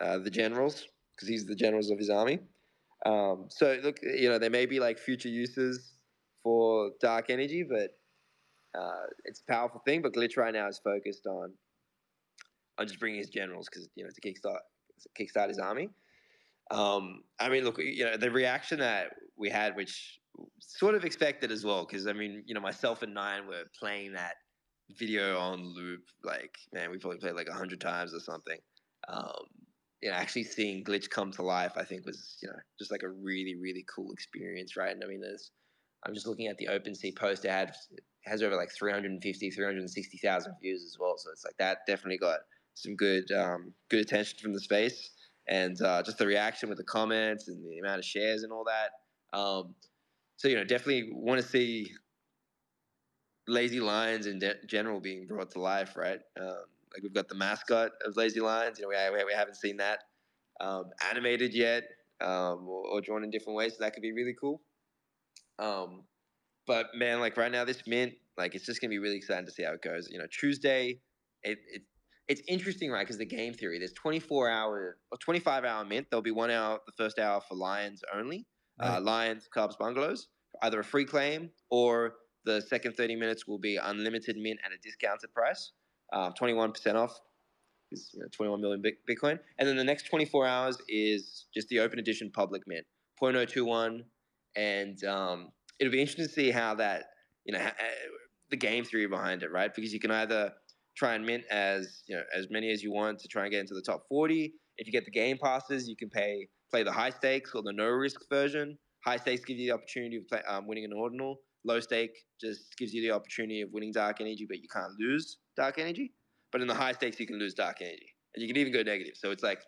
uh, the Generals, because he's the generals of his army. Um, so look, you know, there may be like future uses for dark energy, but uh, it's a powerful thing. But Glitch right now is focused on on just bringing his generals because you know to kickstart kickstart his army. Um, I mean, look, you know, the reaction that we had, which sort of expected as well, because I mean, you know, myself and Nine were playing that video on loop, like man, we probably played like a hundred times or something. Um, you know, actually seeing Glitch come to life, I think was you know just like a really really cool experience, right? And I mean, there's I'm just looking at the OpenSea post; it had it has over like 350, 360,000 views as well. So it's like that definitely got some good um, good attention from the space and uh, just the reaction with the comments and the amount of shares and all that. Um, so you know, definitely want to see Lazy Lions in de- general being brought to life, right? Um, like we've got the mascot of Lazy Lions. You know, we, we, we haven't seen that um, animated yet um, or, or drawn in different ways. So that could be really cool. Um, but man, like right now, this mint, like it's just gonna be really exciting to see how it goes. You know, Tuesday, it, it it's interesting, right? Because the game theory, there's 24 hour or 25 hour mint. There'll be one hour, the first hour for Lions only. Uh, Lions, Cubs, Bungalows, either a free claim or the second 30 minutes will be unlimited mint at a discounted price, uh, 21% off. Is you know, 21 million Bitcoin, and then the next 24 hours is just the open edition public mint, 0.021, and um, it'll be interesting to see how that you know the game theory behind it, right? Because you can either try and mint as you know as many as you want to try and get into the top 40. If you get the game passes, you can pay play the high stakes or the no risk version. High stakes gives you the opportunity of play, um, winning an ordinal. Low stake just gives you the opportunity of winning dark energy, but you can't lose dark energy. But in the high stakes, you can lose dark energy, and you can even go negative. So it's like,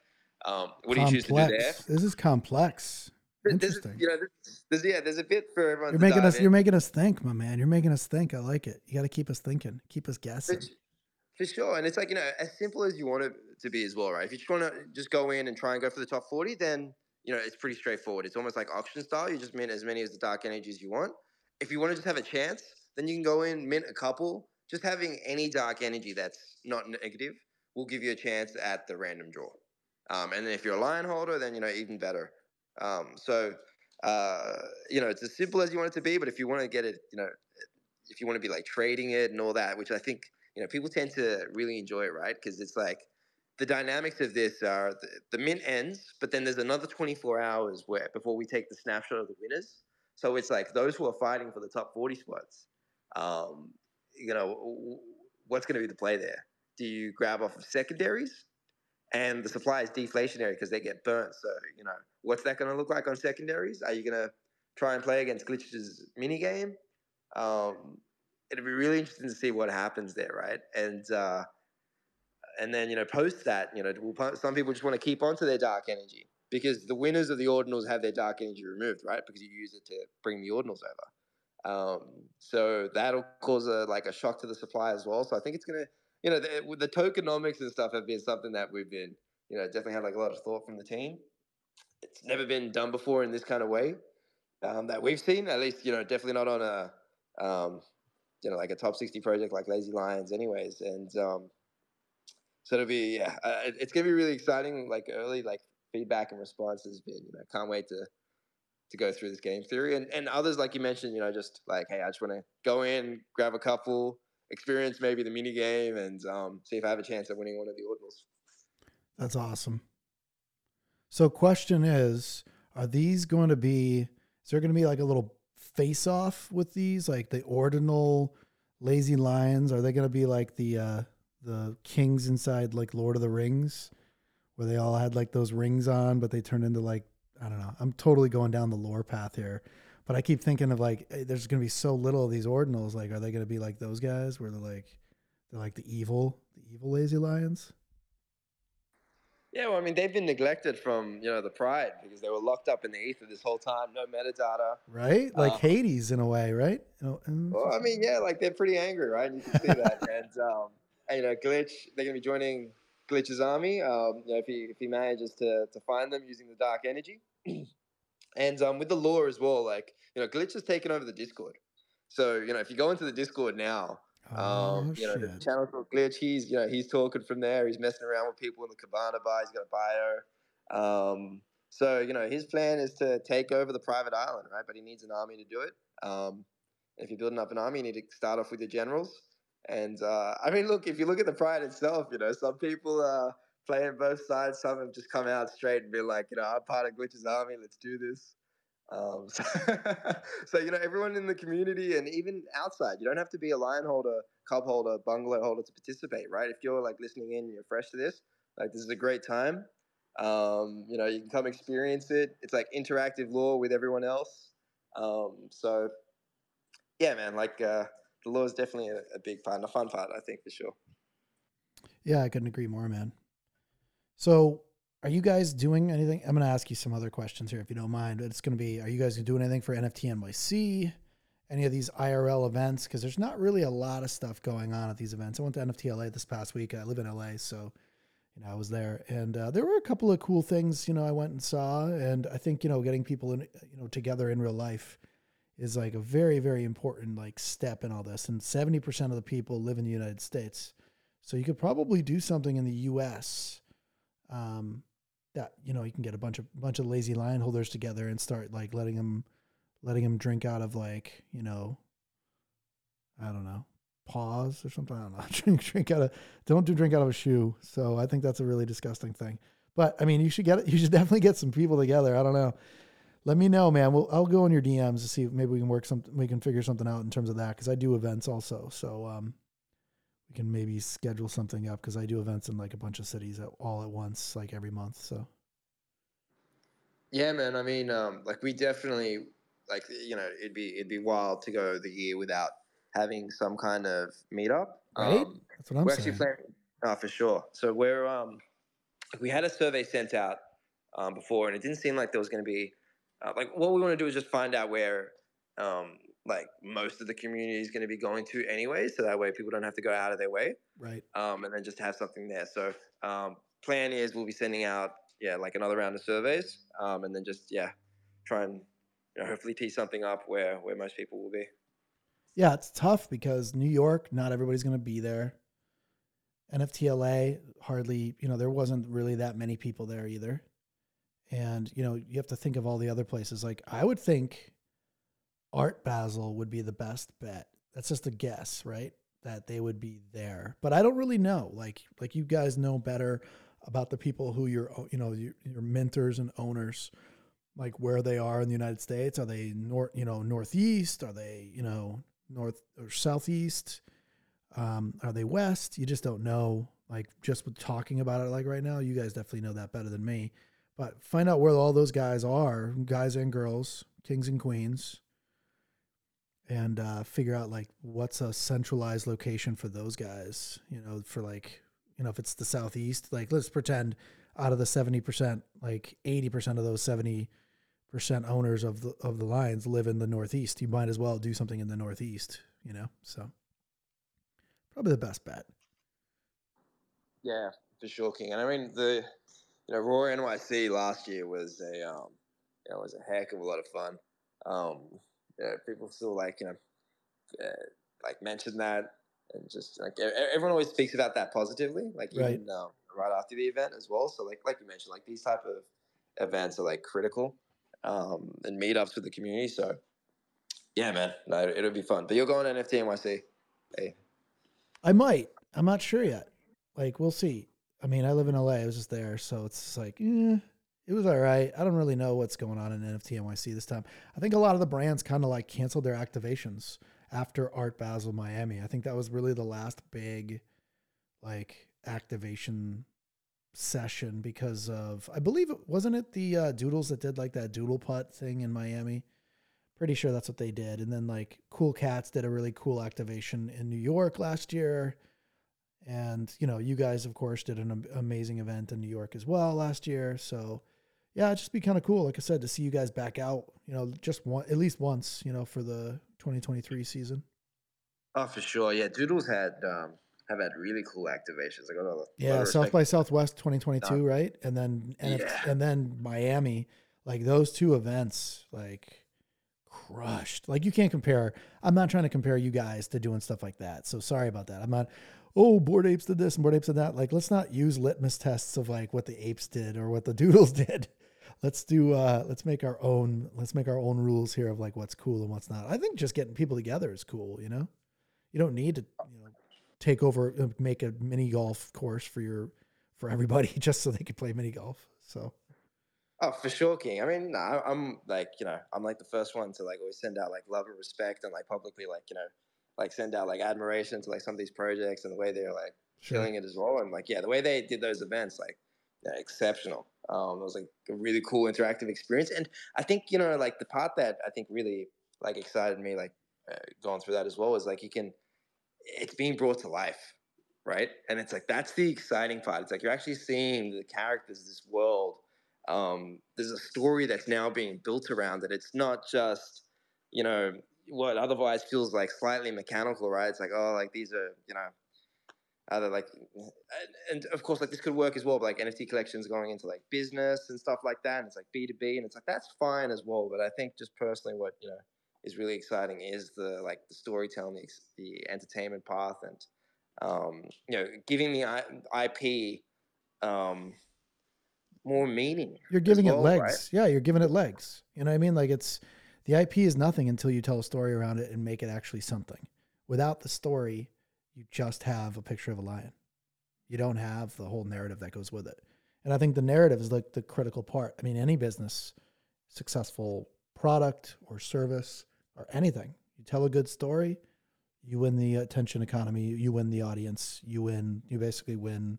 um, what do you choose to do there? Complex. This is complex. There- There's, Interesting. you know, there's, there's yeah, there's a bit for everyone. You're to making us. in. You're making us think, my man. You're making us think. I like it. You got to keep us thinking. Keep us guessing. for sure, and it's like you know, as simple as you want it to be as well, right? If you just want to just go in and try and go for the top forty, then you know it's pretty straightforward. It's almost like auction style. You just mint as many as the dark energies you want. If you want to just have a chance, then you can go in mint a couple. Just having any dark energy that's not negative will give you a chance at the random draw. Um, and then if you're a lion holder, then you know even better. Um, so uh, you know it's as simple as you want it to be. But if you want to get it, you know, if you want to be like trading it and all that, which I think you know people tend to really enjoy it, right? Because it's like the dynamics of this are the, the mint ends, but then there's another 24 hours where before we take the snapshot of the winners. So it's like those who are fighting for the top 40 spots. Um, you know, what's going to be the play there? Do you grab off of secondaries? And the supply is deflationary because they get burnt. So, you know, what's that going to look like on secondaries? Are you going to try and play against Glitch's minigame? Um, it'll be really interesting to see what happens there, right? And uh, and then you know, post that, you know, some people just want to keep onto their dark energy because the winners of the ordinals have their dark energy removed, right? Because you use it to bring the ordinals over. Um, so that'll cause a like a shock to the supply as well. So I think it's gonna, you know, the, the tokenomics and stuff have been something that we've been, you know, definitely had like a lot of thought from the team. It's never been done before in this kind of way um, that we've seen. At least, you know, definitely not on a, um, you know, like a top sixty project like Lazy Lions, anyways. And um, so it'll be, yeah, uh, it's gonna be really exciting. Like early, like feedback and response has been, you know, can't wait to to go through this game theory. And and others, like you mentioned, you know, just like, hey, I just want to go in, grab a couple, experience maybe the mini game, and um, see if I have a chance of winning one of the ordinals. That's awesome. So, question is, are these going to be? Is there going to be like a little face off with these, like the ordinal lazy lions? Are they going to be like the uh, the kings inside like Lord of the Rings, where they all had like those rings on, but they turned into like I don't know. I'm totally going down the lore path here, but I keep thinking of like, hey, there's going to be so little of these ordinals. Like, are they going to be like those guys where they're like, they're like the evil, the evil lazy lions? Yeah, well, I mean, they've been neglected from you know the pride because they were locked up in the ether this whole time, no metadata. Right, like um, Hades in a way, right? You know, well, I mean, yeah, like they're pretty angry, right? You can see that, and um, and, you know, Glitch, they're going to be joining Glitch's army. Um, you know, if he if he manages to to find them using the dark energy, and um, with the lore as well, like you know, Glitch has taken over the Discord. So you know, if you go into the Discord now, um, oh, you know, the channel for Glitch, he's you know he's talking from there. He's messing around with people in the Cabana bar. He's got a bio. Um, so you know, his plan is to take over the private island, right? But he needs an army to do it. Um, if you're building up an army, you need to start off with your generals. And uh, I mean, look, if you look at the pride itself, you know, some people are playing both sides. Some have just come out straight and be like, you know, I'm part of Glitch's army. Let's do this. Um, so, so, you know, everyone in the community and even outside, you don't have to be a lion holder, cub holder, bungalow holder to participate, right? If you're like listening in and you're fresh to this, like this is a great time. Um, you know, you can come experience it. It's like interactive lore with everyone else. Um, so, yeah, man, like. Uh, the lore is definitely a, a big part and a fun part, I think, for sure. Yeah, I couldn't agree more, man. So, are you guys doing anything? I'm going to ask you some other questions here, if you don't mind. It's going to be: Are you guys doing anything for NFT NYC? Any of these IRL events? Because there's not really a lot of stuff going on at these events. I went to NFT LA this past week. I live in LA, so you know I was there, and uh, there were a couple of cool things. You know, I went and saw, and I think you know getting people in, you know, together in real life is like a very very important like step in all this and 70% of the people live in the united states. So you could probably do something in the us um, that you know you can get a bunch of bunch of lazy lion holders together and start like letting them letting them drink out of like you know i don't know paws or something i don't know drink drink out of don't do drink out of a shoe. So i think that's a really disgusting thing. But i mean you should get it you should definitely get some people together i don't know let me know, man. We'll, I'll go in your DMs to see if maybe we can work something. We can figure something out in terms of that because I do events also. So um, we can maybe schedule something up because I do events in like a bunch of cities at, all at once, like every month. So. Yeah, man. I mean, um, like we definitely like you know it'd be it'd be wild to go the year without having some kind of meetup. Right. Um, That's what I'm we're saying. actually planning. Oh, for sure. So we're um, we had a survey sent out um, before, and it didn't seem like there was going to be uh, like what we want to do is just find out where um, like most of the community is going to be going to anyway, so that way people don't have to go out of their way. Right. Um, and then just have something there. So um, plan is we'll be sending out yeah like another round of surveys, um, and then just yeah try and you know, hopefully tee something up where where most people will be. Yeah, it's tough because New York, not everybody's going to be there. NFTLA, hardly, you know, there wasn't really that many people there either. And, you know, you have to think of all the other places. Like, I would think Art Basel would be the best bet. That's just a guess, right? That they would be there. But I don't really know. Like, like you guys know better. about the people who you're you know your, your mentors and owners like where they are in the United States are they north you know northeast are they you know north or southeast um, are they west you just don't know like just with talking about it like right now you guys definitely know that better than me but find out where all those guys are guys and girls kings and queens and uh, figure out like what's a centralized location for those guys you know for like you know if it's the southeast like let's pretend out of the 70% like 80% of those 70% owners of the of the lions live in the northeast. You might as well do something in the northeast you know so. Probably the best bet. Yeah, for sure, King. And I mean the you know Roar NYC last year was a um you know was a heck of a lot of fun. Um, yeah, people still like you know uh, like mention that and just like everyone always speaks about that positively, like Right. even um, right after the event as well. So like like you mentioned, like these type of events are like critical um and meetups with the community. So yeah, man, no, it'll be fun. But you're going to NFT NYC. Hey, i might i'm not sure yet like we'll see i mean i live in la i was just there so it's like eh, it was all right i don't really know what's going on in nft nyc this time i think a lot of the brands kind of like canceled their activations after art basel miami i think that was really the last big like activation session because of I believe it wasn't it the uh, Doodles that did like that Doodle putt thing in Miami. Pretty sure that's what they did. And then like Cool Cats did a really cool activation in New York last year. And you know, you guys of course did an amazing event in New York as well last year. So yeah, it'd just be kind of cool, like I said, to see you guys back out. You know, just one at least once. You know, for the 2023 season. Oh, for sure. Yeah, Doodles had um, have had really cool activations. I got a lot of Yeah, South by Southwest 2022, right? And then NF Yeah. and then Miami, like those two events, like crushed. Like you can't compare. I'm not trying to compare you guys to doing stuff like that. So sorry about that. I'm not. Oh, Bored Apes did this and Bored Apes did that. Like let's not use litmus tests of like what the apes did or what the doodles did. Let's do. uh Let's make our own. Let's make our own rules here of like what's cool and what's not. I think just getting people together is cool. You know, you don't need to. You know, take over, uh, make a mini golf course for your for everybody just so they could play mini golf. So Oh, for sure, King. I mean, nah, I'm like, you know, I'm like the first one to like always send out like love and respect and like publicly like, you know, like send out like admiration to like some of these projects and the way they're like sure. killing it as well. And like, yeah, the way they did those events, like, yeah, exceptional. Um, it was like a really cool interactive experience. And I think, you know, like the part that I think really like excited me, like uh, going through that as well, is like you can, it's being brought to life, right? And it's like that's the exciting part. It's like you're actually seeing the characters, this world. Um, there's a story that's now being built around it. It's not just, you know, what otherwise feels like slightly mechanical, right? It's like, oh, like these are, you know, either like, and, and of course, like this could work as well. But like NFT collections going into like business and stuff like that, and it's like B two B, and it's like that's fine as well. But I think just personally, what you know is really exciting is the like the storytelling, the, the entertainment path, and um, you know, giving the I- IP um, more meaning. You're giving it legs. right? Yeah, you're giving it legs. You know what I mean? Like it's the IP is nothing until you tell a story around it and make it actually something. Without the story, you just have a picture of a lion. You don't have the whole narrative that goes with it. And I think the narrative is like the critical part. I mean, any business, successful product or service or anything, you tell a good story, you win the attention economy, you win the audience, you win, you basically win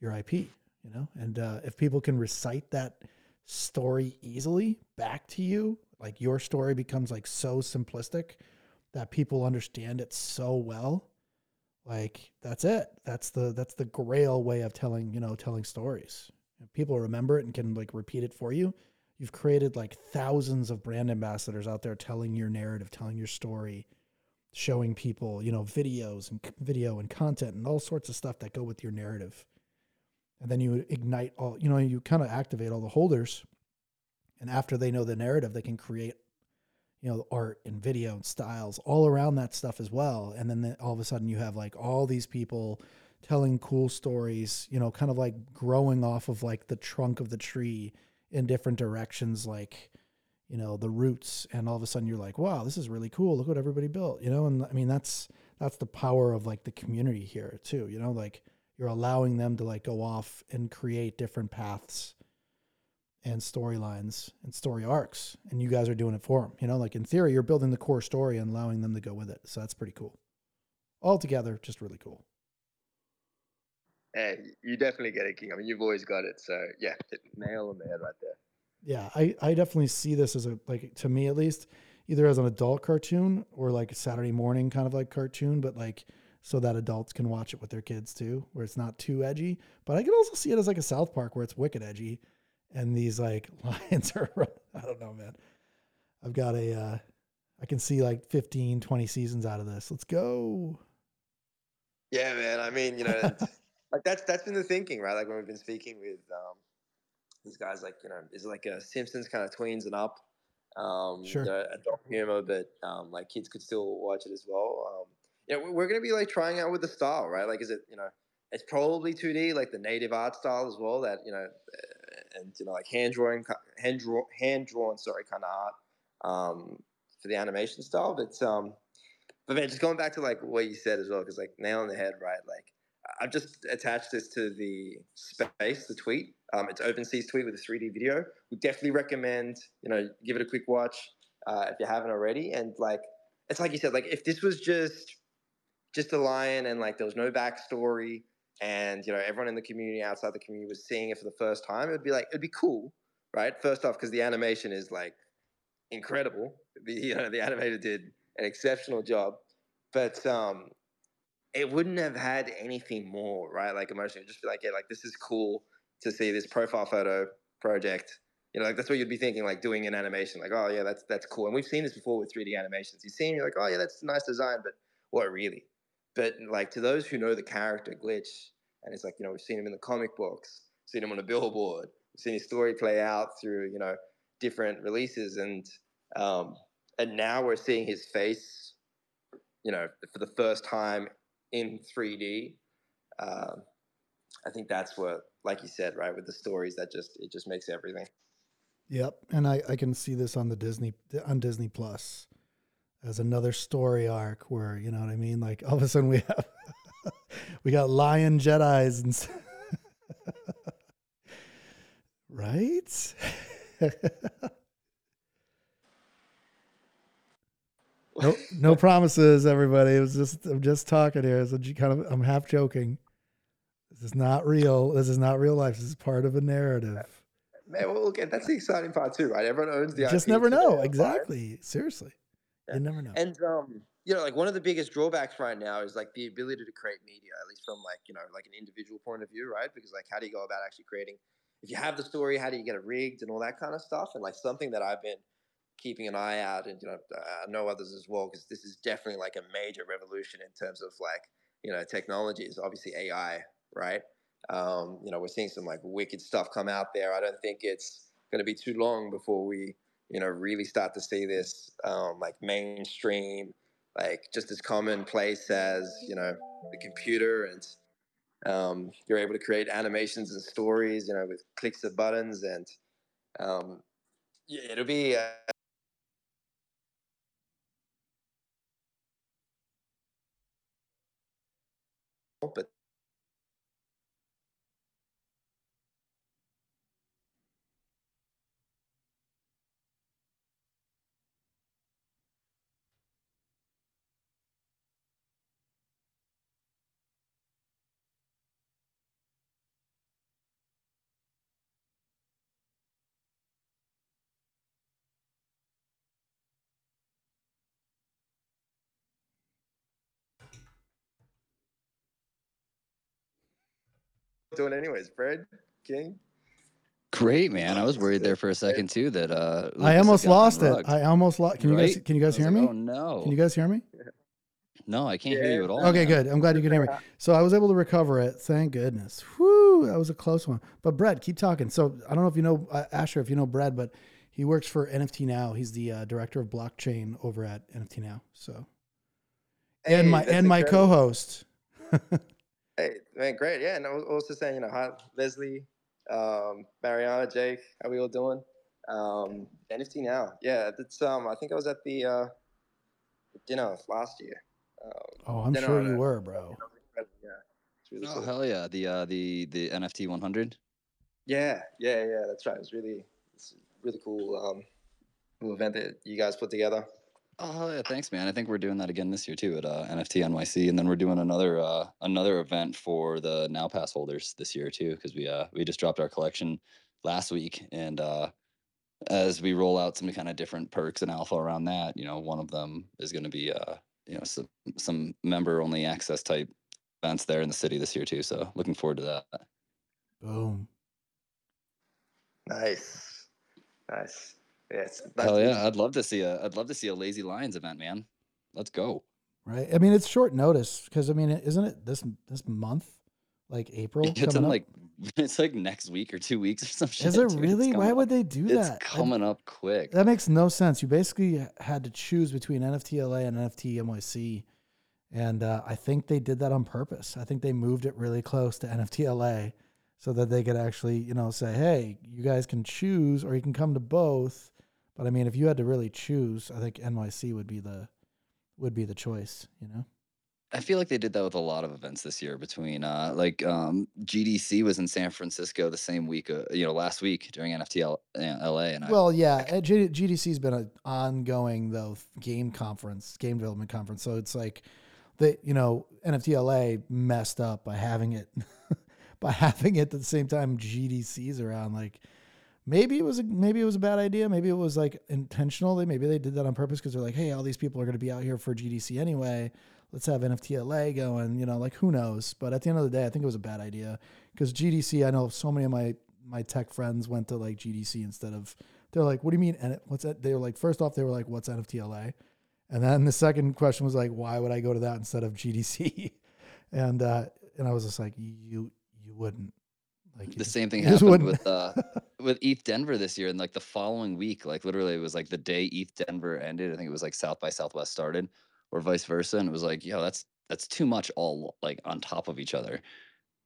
your IP, you know? And uh, if people can recite that story easily back to you, like your story becomes like so simplistic that people understand it so well, like that's it. That's the that's the grail way of telling, you know, telling stories. People remember it and can like repeat it for you. You've created like thousands of brand ambassadors out there telling your narrative, telling your story, showing people, you know, videos and video and content and all sorts of stuff that go with your narrative. And then you ignite all, you know, you kind of activate all the holders. And after they know the narrative, they can create, you know, art and video and styles all around that stuff as well. And then the- all of a sudden you have like all these people telling cool stories, you know, kind of like growing off of like the trunk of the tree in different directions, like, you know, the roots. And all of a sudden you're like, wow, this is really cool. Look what everybody built, you know? And I mean, that's, that's the power of like the community here too, you know, like you're allowing them to like go off and create different paths and storylines and story arcs and you guys are doing it for them you know like in theory you're building the core story and allowing them to go with it so that's pretty cool altogether just really cool Hey, you definitely get it, King. I mean, you've always got it. So yeah, nail on the head right there. yeah i i definitely see this as a like to me at least either as an adult cartoon or like a saturday morning kind of like cartoon but like so that adults can watch it with their kids too where it's not too edgy but i can also see it as like a south park where it's wicked edgy and these like lions are i don't know man i've got a uh i can see like 15 20 seasons out of this let's go Yeah, man. I mean, you know, like that's that's been the thinking, right? Like when we've been speaking with um, these guys, like you know, is like a Simpsons kind of tweens and up, um, Sure. you know, adult humor, but um, like kids could still watch it as well. Um, yeah, we're, we're gonna be like trying out with the style, right? Like, is it you know, it's probably two D, like the native art style as well. That you know, and you know, like hand drawing, hand draw, hand drawn, sorry, kind of art um, for the animation style. But um, but man, just going back to like what you said as well, because like nail on the head, right? Like I've just attached this to the space, the tweet. Um, it's OpenSea's tweet with a 3D video. We definitely recommend, you know, give it a quick watch uh, if you haven't already. And like, it's like you said, like if this was just just a lion and like there was no backstory and you know everyone in the community outside the community was seeing it for the first time, it'd be like it'd be cool, right? First off, because the animation is like incredible. The you know the animator did an exceptional job, but um, it wouldn't have had anything more, right? Like emotionally, just be like, yeah, like this is cool to see this profile photo project. You know, like that's what you'd be thinking, like doing an animation, like, oh yeah, that's that's cool. And we've seen this before with 3D animations. You see, and you're like, oh yeah, that's a nice design, but what really? But like to those who know the character Glitch, and it's like, you know, we've seen him in the comic books, seen him on a billboard, we've seen his story play out through, you know, different releases, and um, and now we're seeing his face, you know, for the first time in 3D. Um, I think that's what, like you said, right, with the stories, that just it just makes everything. Yep, and I, I can see this on the Disney on Disney Plus as another story arc where you know what I mean. Like all of a sudden we have we got lion Jedi's and right. no, no promises, everybody. It was just I'm just talking here. So you kind of I'm half joking. This is not real. This is not real life. This is part of a narrative. Man, well, look, that's the exciting part too, right? Everyone owns the just never know. Exactly. Seriously. Yeah. You never know. And um, you know, like one of the biggest drawbacks right now is like the ability to create media, at least from like you know, like an individual point of view, right? Because like, how do you go about actually creating? If you have the story, how do you get it rigged and all that kind of stuff? And like something that I've been keeping an eye out, and you know, I know others as well, because this is definitely like a major revolution in terms of like you know, technology is obviously AI, right? Um, you know, we're seeing some like wicked stuff come out there. I don't think it's going to be too long before we you know really start to see this um, like mainstream like just as commonplace as you know the computer and um, you're able to create animations and stories you know with clicks of buttons and um, yeah it'll be uh, but doing anyways fred king Great, man. I was worried there for a second too that uh Lucas I almost lost it. I almost lost. Can you guys? Can you guys hear like, me? Oh no. Can you guys hear me? No, I can't hear you at all. Okay, man. good. I'm glad you can hear me. So I was able to recover it. Thank goodness. Whoo, that was a close one. But Brad, keep talking. So I don't know if you know uh, Ashur, if you know Brad, but he works for NFT Now. He's the uh, director of blockchain over at NFT Now. So and Hey, my that's and my co-host. Hey, man, great. Yeah, and I was also saying, you know, hi, Leslie, um, Mariana, Jake, how we all doing? Um, NFT now. Yeah, it's um, I think I was at the uh, dinner last year. Um, Oh, I'm sure you a- were, bro. Yeah, really Oh cool. hell yeah! The uh, the the NFT 100. Yeah, yeah, yeah. That's right. It was really, it's really cool, um, cool event that you guys put together. Oh yeah! Thanks, man. I think we're doing that again this year too at uh, NFT NYC, and then we're doing another uh, another event for the Now Pass holders this year too, because we uh, we just dropped our collection last week, and uh, as we roll out some kind of different perks and alpha around that, you know, one of them is going to be uh, you know some some member only access type events there in the city this year too. So looking forward to that. Boom. Nice, nice. Yeah, Hell yeah! I'd love to see a I'd love to see a Lazy Lions event, man. Let's go. Right. I mean, it's short notice because I mean, isn't it this this month, like April? It's coming up? like it's like next week or two weeks or some shit. Is it dude. Really? Why coming would they do It's that? I- coming up quick. that makes no sense. You basically had to choose between NFT LA and NFT NYC, and uh, I think they did that on purpose. I think they moved it really close to NFT LA so that they could actually, you know, say, "Hey, you guys can choose, or you can come to both." But I mean, if you had to really choose, I think NYC would be the would be the choice. You know. I feel like they did that with a lot of events this year. Between uh, like um, GDC was in San Francisco the same week, uh, you know, last week during NFT uh, LA, and I, Well, yeah, uh, G- GDC's been an ongoing though game conference, game development conference. So it's like the you know NFTLA messed up by having it by having it at the same time GDC's around. Like maybe it was a, maybe it was a bad idea. Maybe it was like intentional. Maybe they did that on purpose because they're like, hey, all these people are going to be out here for GDC anyway. Let's have NFTLA going. You know, like who knows? But at the end of the day, I think it was a bad idea because GDC. I know so many of my my tech friends went to like GDC instead of. They're like, what do you mean? And what's that? They were like, first off, they were like, what's NFTLA? And then the second question was like, why would I go to that instead of GDC? And uh, and I was just like, you you wouldn't. Like the same thing happened with uh, with ETH Denver this year, and like the following week, like literally, it was like the day ETH Denver ended. I think it was like South by Southwest started, or vice versa, and it was like, yo, that's that's too much all like on top of each other.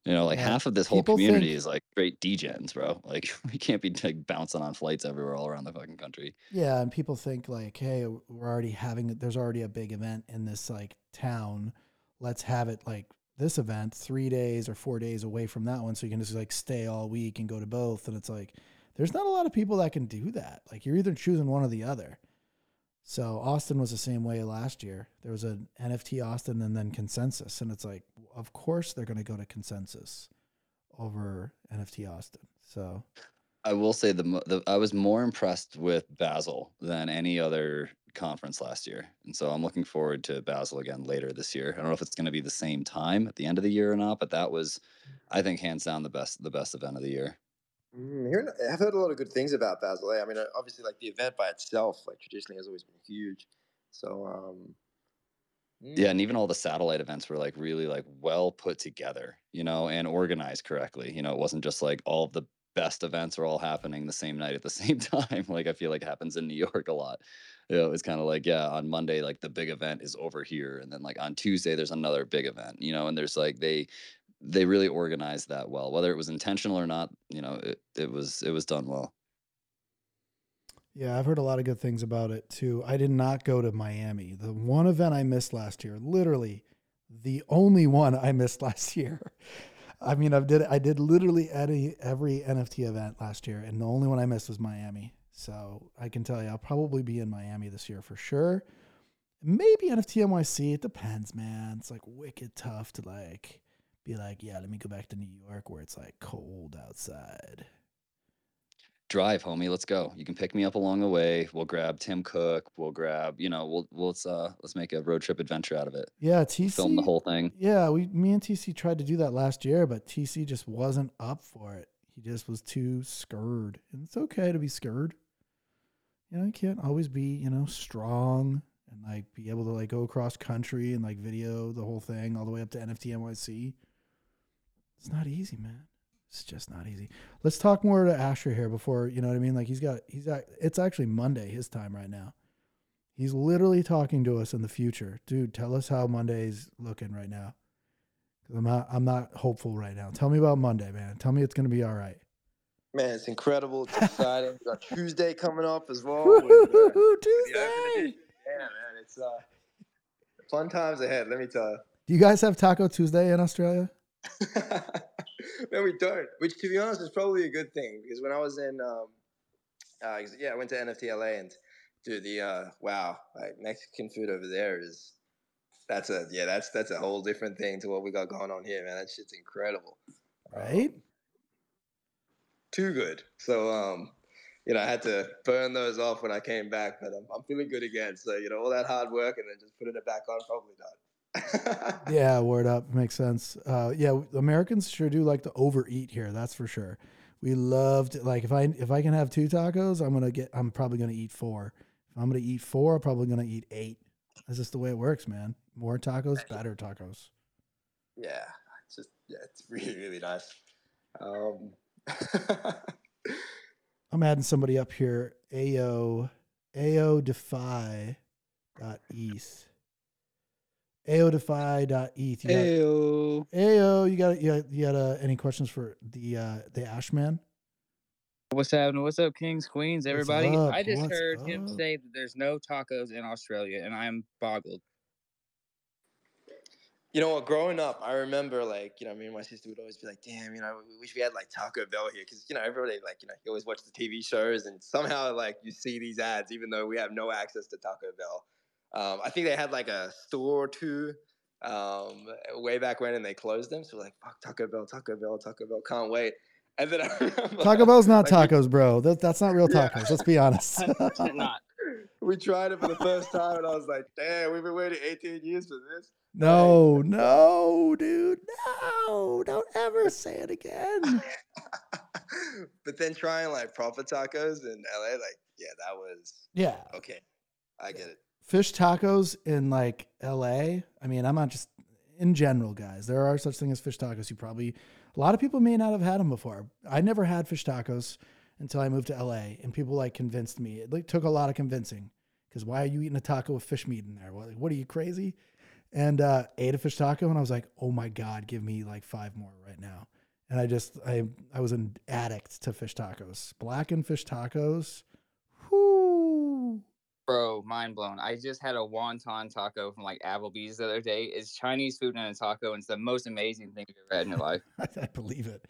You know, like Yeah, half of this whole people community think- is like great degens, bro. Like we can't be like bouncing on flights everywhere all around the fucking country. Yeah, and people think like, hey, we're already having there's already a big event in this like town. Let's have it like this event three days or four days away from that one, so you can just like stay all week and go to both. And it's like, there's not a lot of people that can do that. Like you're either choosing one or the other. So Austin was the same way last year. There was an NFT Austin and then consensus, and it's like, of course they're going to go to consensus over NFT Austin. So I will say the, the I was more impressed with Basel than any other conference last year, and so I'm looking forward to Basel again later this year. I don't know if it's going to be the same time at the end of the year or not, but that was, I think, hands down the best the best event of the year. Mm, I've heard a lot of good things about Basel. I mean, uh, obviously, like the event by itself, like traditionally, has always been huge. So, um, Yeah, mm, and even all the satellite events were like really like well put together, you know, and organized correctly. You know, it wasn't just like all the best events are all happening the same night at the same time. Like I feel like happens in New York a lot. You know, it's kind of like, yeah, on Monday, like the big event is over here. And then like on Tuesday, there's another big event, you know, and there's like they they really organized that well. Whether it was intentional or not, you know, it, it was it was done well. Yeah, I've heard a lot of good things about it too. I did not go to Miami. The one event I missed last year, literally the only one I missed last year. I mean, I did I did literally every every NFT event last year, and the only one I missed was Miami. So I can tell you, I'll probably be in Miami this year for sure. Maybe NFT NYC. It depends, man. It's like wicked tough to like be like, yeah, let me go back to New York where it's like cold outside. drive homie let's go you can pick me up along the way we'll grab tim cook we'll grab you know we'll, we'll let's uh let's make a road trip adventure out of it Yeah, We'll TC. film the whole thing Yeah, we me and TC tried to do that last year, but TC just wasn't up for it. He just was too scared. And it's okay to be scared. You know, you can't always be, you know, strong and like be able to like go across country and like video the whole thing all the way up to NFT NYC. It's not easy, man. It's just not easy. Let's talk more to Ashur here before, you know what I mean? Like he's got he's got it's actually Monday his time right now. He's literally talking to us in the future. Dude, tell us how Monday's looking right now. Cause I'm not I'm not hopeful right now. Tell me about Monday, man. Tell me it's gonna be all right. Man, it's incredible. It's exciting. we got Tuesday coming up as well. with, uh, with the open Tuesday. Yeah, man, it's uh, fun times ahead. Let me tell you. Do you guys have Taco Tuesday in Australia? no, we don't. Which, to be honest, is probably a good thing because when I was in, um, uh, yeah, I went to NFTLA and dude, the uh, wow, like Mexican food over there is that's a yeah, that's that's a whole different thing to what we got going on here, man. That shit's incredible. Right? Um, too good. So um, you know, I had to burn those off when I came back, but I'm, I'm feeling good again. So you know, all that hard work and then just putting it back on, probably not. yeah, word up makes sense. Uh, yeah, Americans sure do like to overeat here. That's for sure. We loved like if I if I can have two tacos, I'm gonna get. I'm probably gonna eat four. If I'm gonna eat four, I'm probably gonna eat eight. That's just the way it works, man. More tacos, better tacos. Yeah, it's just yeah, it's really really nice. Um, I'm adding somebody up here. AO AO Defy dot ETH. AO Defy dot ETH. You got, Heyo. AO, you got you got, you got uh, any questions for the uh, the Ashman? What's happening? What's up, Kings, Queens, everybody? up? I just What's heard him say that there's no tacos in Australia, and I'm boggled. You know what? Growing up, I remember like you know, me and my sister would always be like, "Damn, you know, we wish we had like Taco Bell here," because you know, everybody like you know, you always watch the TV shows, and somehow like you see these ads, even though we have no access to Taco Bell. Um, I think they had like a store or two um, way back when, and they closed them. So we're like, "Fuck Taco Bell, Taco Bell, Taco Bell, can't wait." And then I remember Taco Bell's not like, tacos, bro. That, that's not real Yeah. tacos. Let's be honest. not. we tried it for the first time, and I was like, "Damn, we've been waiting 18 years for this." No, no, dude, no! Don't ever say it again. but then trying like proper tacos in LA, like yeah, that was Yeah, okay. I get it. fish tacos in like L.A. I mean, I'm not just in general, guys. There are such things as fish tacos. You probably a lot of people may not have had them before. I never had fish tacos until I moved to L.A. and people like convinced me. It like, took a lot of convincing because why are you eating a taco with fish meat in there? What, what are you crazy? And uh, ate a fish taco and I was like, oh my god, give me like five more right now. And I just I I was an addict to fish tacos, blackened fish tacos. Whoo! Bro, mind blown. I just had a wonton taco from like Applebee's the other day. It's Chinese food and a taco, and it's the most amazing thing you've ever had in your life. I believe it.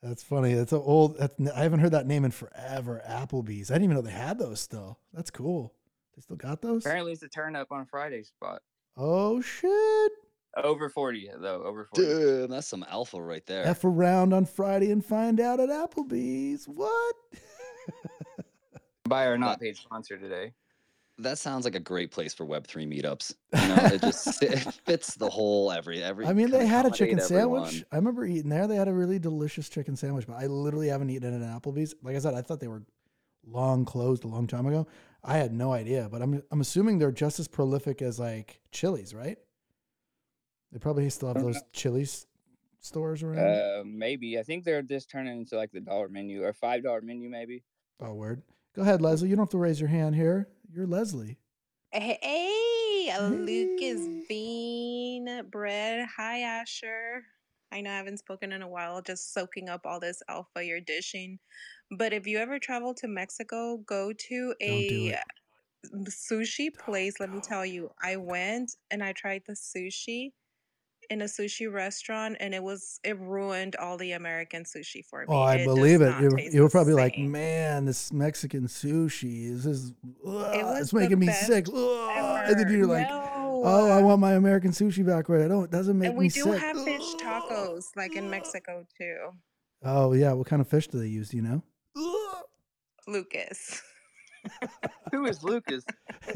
That's funny. That's an old. That's, I haven't heard that name in forever. Applebee's. I didn't even know they had those still. That's cool. They still got those. Apparently, it's a turn up on Friday spot. Oh shit! Over 40, though. Over 40. Dude, that's some alpha right there. F around on Friday and find out at Applebee's. What? Buy our not paid sponsor today. That sounds like a great place for Web three meetups. You know, it just it fits the whole every every. I mean, they had a chicken everyone. sandwich. I remember eating there. They had a really delicious chicken sandwich, but I literally haven't eaten it at Applebee's. Like I said, I thought they were long closed a long time ago. I had no idea, but I'm I'm assuming they're just as prolific as like Chili's, right? They probably still have those Chili's stores around. Uh, maybe. I think they're just turning into like the dollar menu or $5 menu, maybe. oh, word. Go ahead, Leslie. You don't have to raise your hand here. You're Leslie. Hey, a Lucas Bean Bread. Hi, Ashur. I know I haven't spoken in a while, just soaking up all this alpha you're dishing. But if you ever travel to Mexico, go to Don't do a sushi place. Let me tell you, I went and I tried the sushi in a sushi restaurant, and it was it ruined all the American sushi for oh, me. Oh, I does believe it. You, were probably like, man, this Mexican sushi is this, ugh, was it's making me sick. And then you're like, no. oh, I want my American sushi back right. I don't. It doesn't make And me we do sick. have fish tacos, like in Mexico too. Oh yeah, what kind of fish do they use? Do you know? Lucas. Who is Lucas?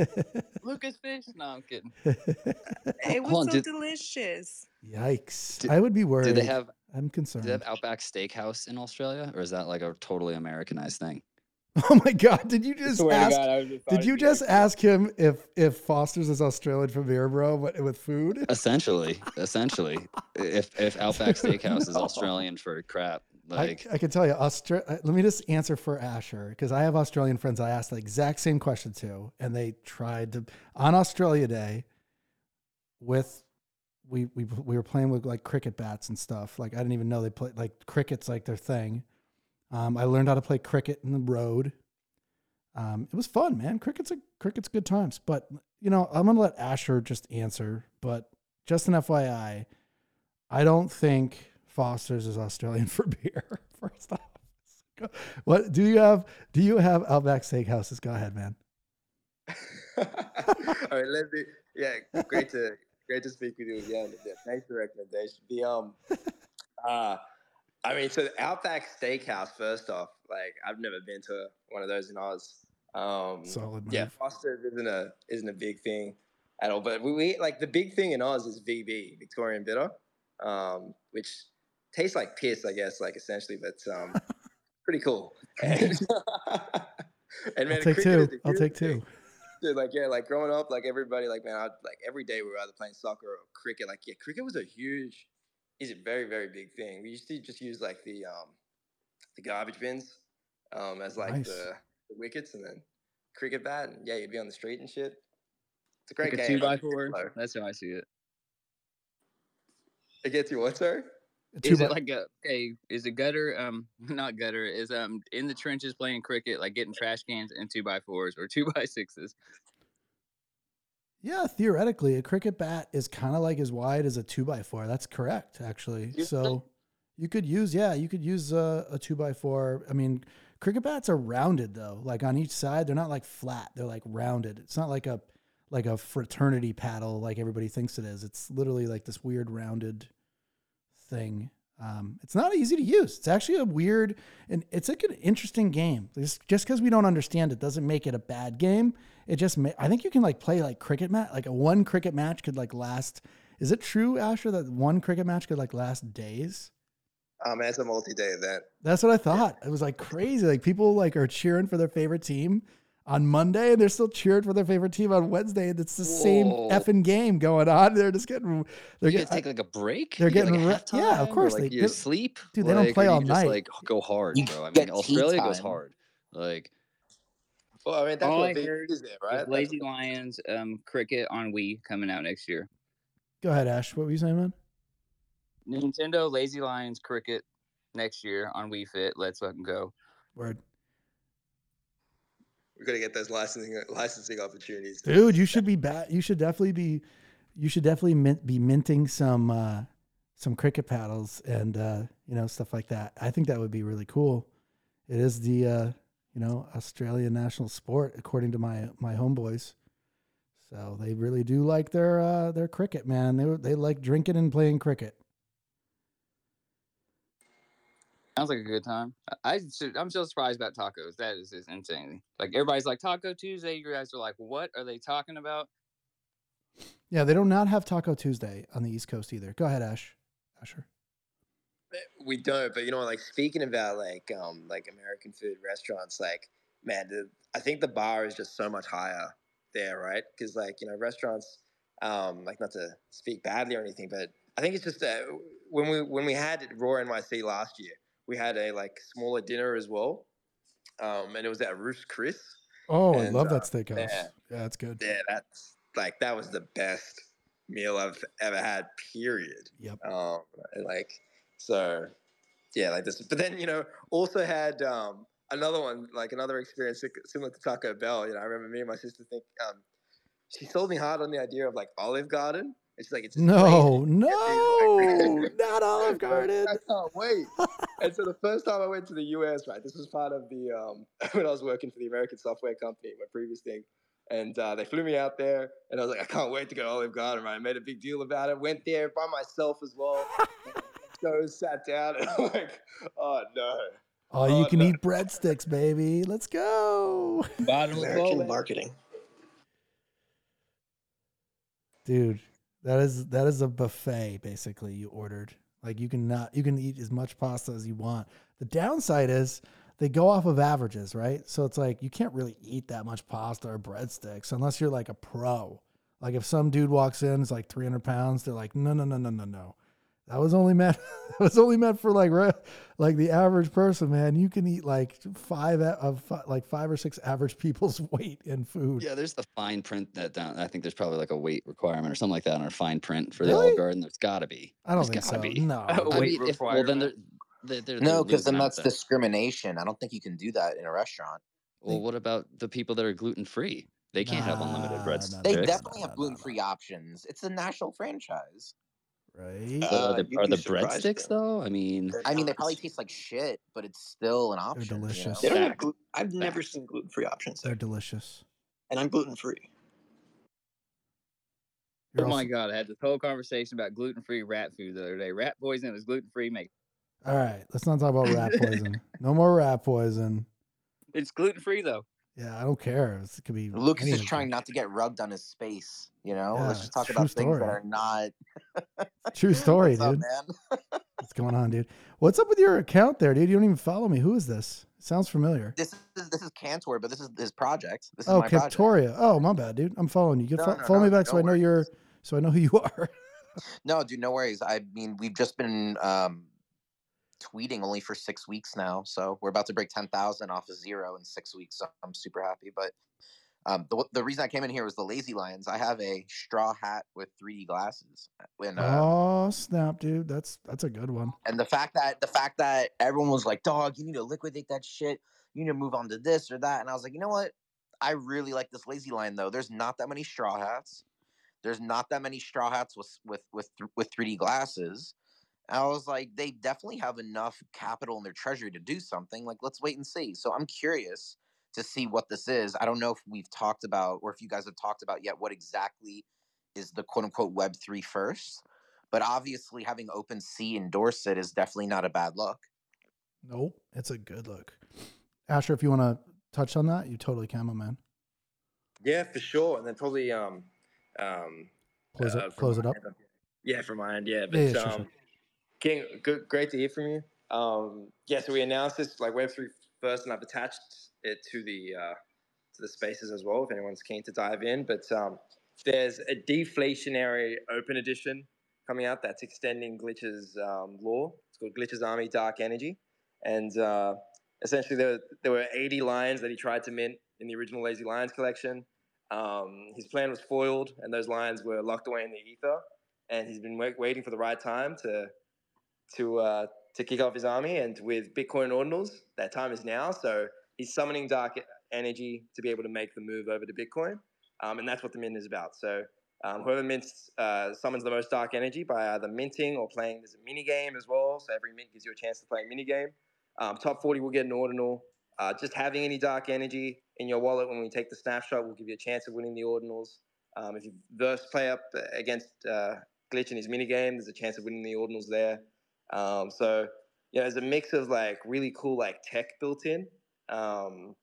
Lucas Fish? No, I'm kidding. It was Hold on, so did- delicious. Yikes! Did- I would be worried. Do they have I'm do concerned. they have Outback Steakhouse in Australia, or is that like a totally Americanized thing? oh my god! Did you just Swear ask? God, I just thought Did it'd you be just like- ask him if if Foster's is Australian from here, bro, but with food? Essentially, essentially, if if Outback Steakhouse is Australian for crap, like I, I can tell you, Austra- uh, let me just answer for Ashur because I have Australian friends I asked the exact same question to, and they tried to on Australia Day. With we we we were playing with like cricket bats and stuff. Like I didn't even know they play like cricket's like their thing. Um, I learned how to play cricket in the road. Um, it was fun, man. Cricket's a cricket's good times. But you know, I'm gonna let Ashur just answer. But just an FYI, I don't think Foster's is Australian for beer. First off, what do you have? Do you have Outback Steakhouses? Go ahead, man. All right, let me. Yeah, great to great to speak with you again. Thanks for the recommendation. The um, uh, I mean, so the Outback Steakhouse. First off, like I've never been to one of those in Oz. Um, Solid yeah. Foster's isn't a isn't a big thing at all. But we, we like the big thing in Oz is VB Victorian Bitter, um, which tastes like piss, I guess, like essentially, but um, pretty cool. And, and man, I'll take cricket two. is a I'll take two. Dude, like yeah, like growing up, like everybody, like man, I like every day we were either playing soccer or cricket. Like yeah, cricket was a huge, is a very very big thing. We used to just use like the um, the garbage bins, um, as like Nice. the, the wickets, and then cricket bat, and yeah, you'd be on the street and shit. It's a great Like a game. two by like, four. That's how I see it. It gets you what, sir? Two Is it like a okay? Is it gutter? Um, not gutter. Is um in the trenches playing cricket, like getting trash cans and two by fours or two by sixes. yeah, theoretically, a cricket bat is kind of like as wide as a two by four. That's correct, actually. So you could use, yeah, you could use a, a two by four. I mean, cricket bats are rounded though. Like on each side, they're not like flat. They're like rounded. It's not like a like a fraternity paddle like everybody thinks it is. It's literally like this weird rounded thing. Um, it's not easy to use. It's actually a weird and it's like an interesting game. Just just because we don't understand it doesn't make it a bad game. It just ma- I think you can like play like cricket match. Like a one cricket match could like last. Is it true, Ashur, that one cricket match could like last days? Um, it's a multi-day event. That's what I thought. It was like crazy. Like people like are cheering for their favorite team on Monday and they're still cheering for their favorite team on Wednesday. And it's the same effing game going on. They're just getting they're you guys getting take like a break? they're You get, getting like a re- yeah, of course, Like they- you they- sleep, dude, they don't play all you just, night. like go hard, bro. I mean, tea Australia goes hard. Like Well, I mean, that's All what I VB heard is there, Is right? Lazy what- Lions um cricket on Wii coming out next year. Go ahead, Ash. What were you saying, man? Nintendo Lazy Lions cricket next year on Wii Fit. Let's fucking go. Word. We're gonna get those licensing licensing opportunities. Dude, you should be bat. You should definitely be. You should definitely mint, be minting some uh, some cricket paddles and uh, you know stuff like that. I think that would be really cool. It is the uh, you know Australian national sport according to my my homeboys. So they really do like their uh, their cricket, man. They they like drinking and playing cricket. Sounds like a good time. I, I should- I'm still surprised about tacos. That is just insane. Like everybody's like Taco Tuesday. You guys are like, what are they talking about? Yeah, they do not not have Taco Tuesday on the East Coast either. Go ahead, Ash. Ashur. We don't, but you know, like speaking about like um like American food restaurants, like man, the, I think the bar is just so much higher there, right? Because like you know, restaurants, um, like not to speak badly or anything, but I think it's just uh, when we when we had Roar NYC last year, we had a like smaller dinner as well, um, and it was at Ruth's Chris. Oh, I love uh, that steakhouse. yeah. Yeah, that's good. Yeah, that's like that was the best meal I've ever had. Period. Yep. Um, like so, yeah, like this. But then you know, also had um another one, like another experience similar to Taco Bell. You know, I remember me and my sister think um she sold me hard on the idea of like Olive Garden. It's like it's No, crazy. no, not Olive Garden. I can't wait. and so the first time I went to the US, right, this was part of the um, when I was working for the American software company, my previous thing, and uh, they flew me out there, and I was like, I can't wait to go to Olive Garden. Right, I made a big deal about it. Went there by myself as well. so sat down, and I'm like, oh no. Oh, you Oh, can no. eat breadsticks, baby. Let's go. Bottom American marketing. Dude, that is that is a buffet basically you ordered. Like you can not you can eat as much pasta as you want. The downside is they go off of averages, right? So it's like you can't really eat that much pasta or breadsticks unless you're like a pro. Like if some dude walks in, it's like 300 pounds, they're like, no, no, no, no, no, no. That was only meant. That was only meant for like like the average person, man. You can eat like five of fi- like five or six average people's weight in food. Yeah, there's the fine print that down. I think there's probably like a weight requirement or something like that on our fine print for the Really? Olive Garden. There's got to be. I don't There's think so. be. No, Oh, I weight mean, if, well, then they're, they're, they're No, because then losing out that's discrimination. I don't think you can do that in a restaurant. Well, what about the people that are gluten free? They can't have unlimited Nah, breadsticks. nah, They definitely No, have no, no, gluten free options. It's a national franchise. Right? But are Uh, the, are the breadsticks though. though? I mean, I mean, they probably taste like shit, but it's still an option. you know? delicious. They don't have Facts. gluten. I've never Facts. seen gluten free options They're delicious. and I'm gluten free. You're oh my god, I had this whole conversation about gluten free rat food the other day. Rat poison is gluten free. Make All right, let's not talk about rat poison. No more rat poison. it's gluten free though. Yeah, I don't care. It could be. Lucas is trying not to get rubbed on his space. You know, Yeah, let's just talk about things that are not. True story, What's up, dude. man? What's going on, dude? What's up with your account there, dude? You don't even follow me. Who is this? Sounds familiar. This is this is Cantor, but this is his project. This Oh. Captoria. Oh, my bad, dude. I'm following you. You No, fo- no, follow no, me back so no I know you're, so I know who you are. No, dude, no worries. I mean, we've just been um, tweeting only for six weeks now, so we're about to break ten thousand off of zero in six weeks. So I'm super happy. But um, the the reason I came in here was the Lazy Lions. I have a straw hat with 3D glasses, and uh, oh snap, dude. That's that's a good one. and the fact that the fact that everyone was like, "Dog, you need to liquidate that shit. You need to move on to this or that." And I was like, you know what? I really like this Lazy Lion though. There's not that many straw hats. There's not that many straw hats with with with with 3D glasses. And I was like, they definitely have enough capital in their treasury to do something. Like, let's wait and see. So I'm curious to see what this is. I don't know if we've talked about or if you guys have talked about yet what exactly is the quote unquote Web three first. But obviously, having OpenSea endorse it is definitely not a bad look. Nope, it's a good look. Ashur, if you want to touch on that, you totally can, my man. Yeah, for sure. And then probably um um Close uh, it, from close it up. end, Yeah, from my end, yeah. But Yeah, yeah, sure, um sure. King, good great to hear from you. Um yeah, so we announced this like Web three first and I've attached it to the uh to the spaces as well if anyone's keen to dive in. But um there's a deflationary open edition coming out that's extending Glitch's um, lore. It's called Glitch's Army Dark Energy. And uh, essentially there, there were 80 lions that he tried to mint in the original Lazy Lions collection. Um, his plan was foiled, and those lions were locked away in the ether. And he's been wait, waiting for the right time to to uh, to kick off his army. And with Bitcoin ordinals, that time is now. So he's summoning dark energy to be able to make the move over to Bitcoin, um, and that's what the mint is about. So um, whoever mints uh, summons the most dark energy by either minting or playing. There's a mini game as well. So every mint gives you a chance to play a mini game. Um, top 40 will get an ordinal. Uh, just having any dark energy in your wallet when we take the snapshot will give you a chance of winning the ordinals. Um, if you verse play up against uh, Glitch in his mini game, there's a chance of winning the ordinals there. Um, so yeah, there's a mix of like really cool like tech built in um,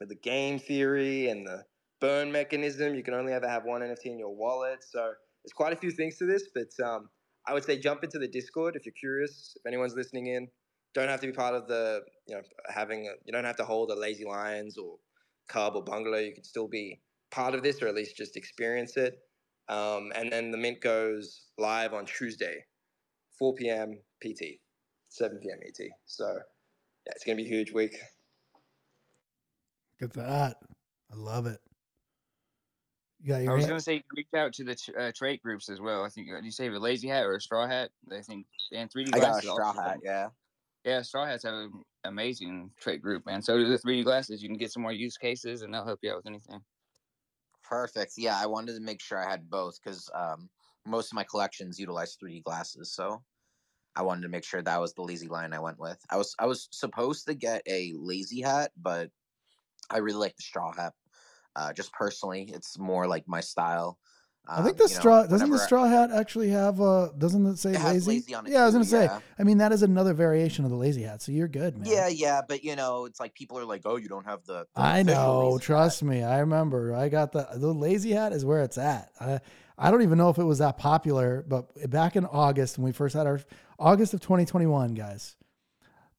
with the game theory and the burn mechanism. You can only ever have one NFT in your wallet. So there's quite a few things to this, but um, I would say jump into the Discord if you're curious. If anyone's listening in, don't have to be part of the you know having a, you don't have to hold a lazy lions or cub or bungalow you can still be part of this or at least just experience it um, and then the mint goes live on tuesday 4 p.m pt 7 p.m et so yeah it's gonna be a huge week Look at that. I love it. You got I was going to say reach out to the tr- uh, trait groups as well. I think uh, you say a lazy hat or a straw hat. I think and 3D I got a glasses straw also- hat. Yeah. Yeah, straw hats have an amazing trait group, man. So do the 3D glasses. You can get some more use cases, and they'll help you out with anything. Perfect. Yeah, I wanted to make sure I had both because um, most of my collections utilize 3D glasses, so I wanted to make sure that was the Lazy Lion I went with. I was I was supposed to get a lazy hat, but I really like the straw hat. Uh, just personally, it's more like my style. I think Um, the you know, straw doesn't the straw hat actually have uh doesn't it say It lazy? lazy on it yeah, I was gonna say. yeah. I mean, that is another variation of the lazy hat, so you're good, man. Yeah, yeah, but you know, it's like people are like, "Oh, you don't have the." the I know. lazy hat." Trust me, I remember. I got the the lazy hat is where it's at. I I don't even know if it was that popular, but back in August when we first had our August of 2021, guys.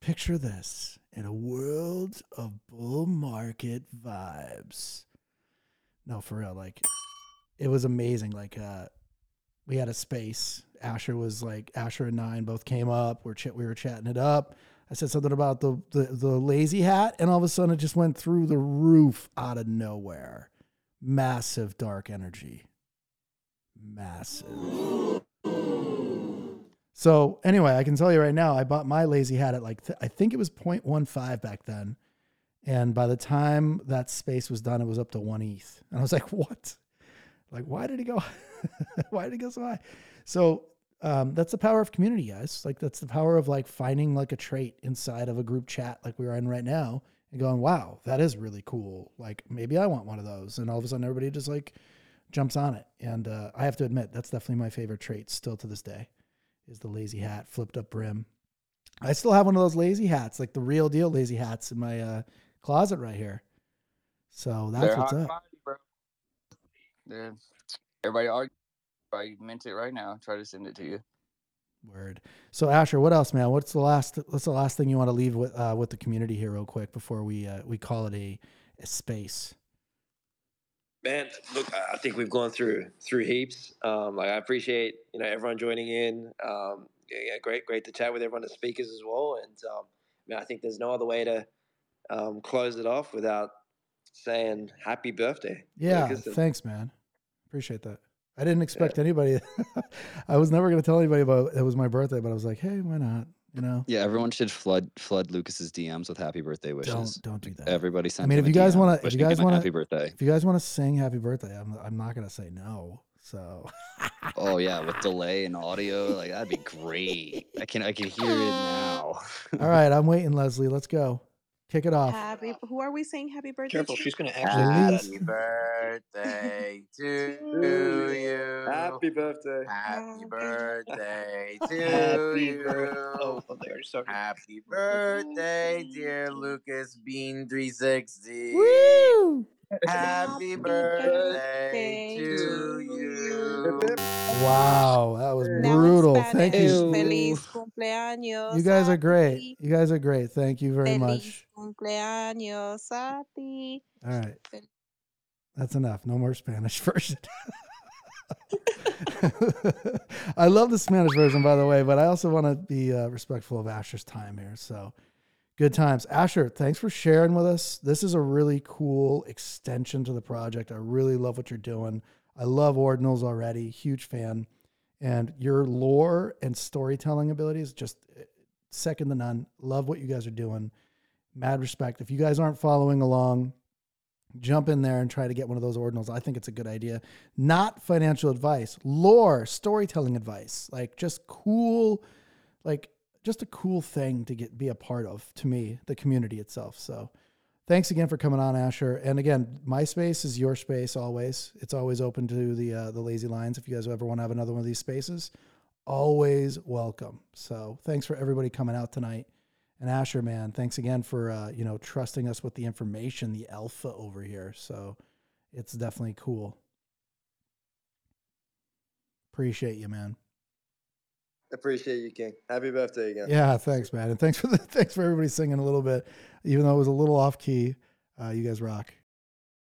Picture this in a world of bull market vibes. No, for real, like it was amazing. Like uh we had a space. Ashur was like Ashur and Nine both came up. We're ch- we were chatting it up. I said something about the, the the lazy hat, and all of a sudden it just went through the roof out of nowhere. Massive dark energy. Massive. So anyway, I can tell you right now, I bought my lazy hat at like th- I think it was 0.15 back then, and by the time that space was done, it was up to one ETH, and I was like, "What? Like, why did it go? why did it go so high?" So um, that's the power of community, guys. Like that's the power of like finding like a trait inside of a group chat like we are in right now and going, wow, that is really cool. Like maybe I want one of those. And all of a sudden everybody just like jumps on it. And uh, I have to admit, that's definitely my favorite trait still to this day is the lazy hat, flipped up brim. I still have one of those lazy hats, like the real deal lazy hats in my uh, closet right here. So that's They're what's up. commodity, bro. Everybody argue. I meant it right now. Try to send it to you. Word. So Ashur, what else, man? What's the last? What's the last thing you want to leave with uh, with the community here, real quick, before we uh, we call it a, a space? Man, look, I I think we've gone through through heaps. Um, like I appreciate you know everyone joining in. Um, yeah, yeah, great, great to chat with everyone, the speakers as well. And um, man, I think there's no other way to um, close it off without saying happy birthday. Yeah, thanks, man. Appreciate that. I didn't expect anybody. I was never going to tell anybody about it was my birthday, but I was like, hey, why not? You know, Yeah, everyone should flood flood Lucas's DMs with happy birthday wishes. don't don't do that. Everybody send. I mean, if you guys DM wanna- if you guys wanna- happy birthday. If you guys want to sing happy birthday, I'm I'm not going to say no. So Oh yeah, with delay and audio, like that'd be great. I can I can hear it now. all right, I'm waiting, Leslie. Let's go. Kick it off. Happy. Who are we saying happy birthday Careful, to? she's gonna actually. Release. Happy birthday to you. Happy birthday. Happy oh, birthday to Happy oh, you. birthday. Oh, oh, they already started. Happy birthday, dear Lucas Bean 360. Woo! Happy Happy birthday birthday to to you. Wow, that was brutal. Thank you. Feliz cumpleaños. You guys are great. You guys are great. Thank you very much. cumpleaños a ti. All right. That's enough. No more Spanish version. I love the Spanish version, by the way, but I also want to be uh, respectful of Ashur's time here. So good times. Ashur, thanks for sharing with us. This is a really cool extension to the project. I really love what you're doing. I love Ordinals already. Huge fan. And your lore and storytelling abilities just eh, second to none. Love what you guys are doing. Mad respect. If you guys aren't following along, jump in there and try to get one of those ordinals. I think it's a good idea. Not financial advice, lore, storytelling advice, like just cool, like just a cool thing to get be a part of to me, the community itself. So thanks again for coming on, Ashur. And again, my space is your space always. It's always open to the uh, the Lazy Lions. If you guys ever want to have another one of these spaces, always welcome. So thanks for everybody coming out tonight. And Ashur, man, thanks again for uh, you know trusting us with the information, the alpha over here. So it's definitely cool. Appreciate you, man. Appreciate you, King. Happy birthday again. Yeah, thanks, man, and thanks for the thanks for everybody singing a little bit, even though it was a little off key. Uh, you guys rock.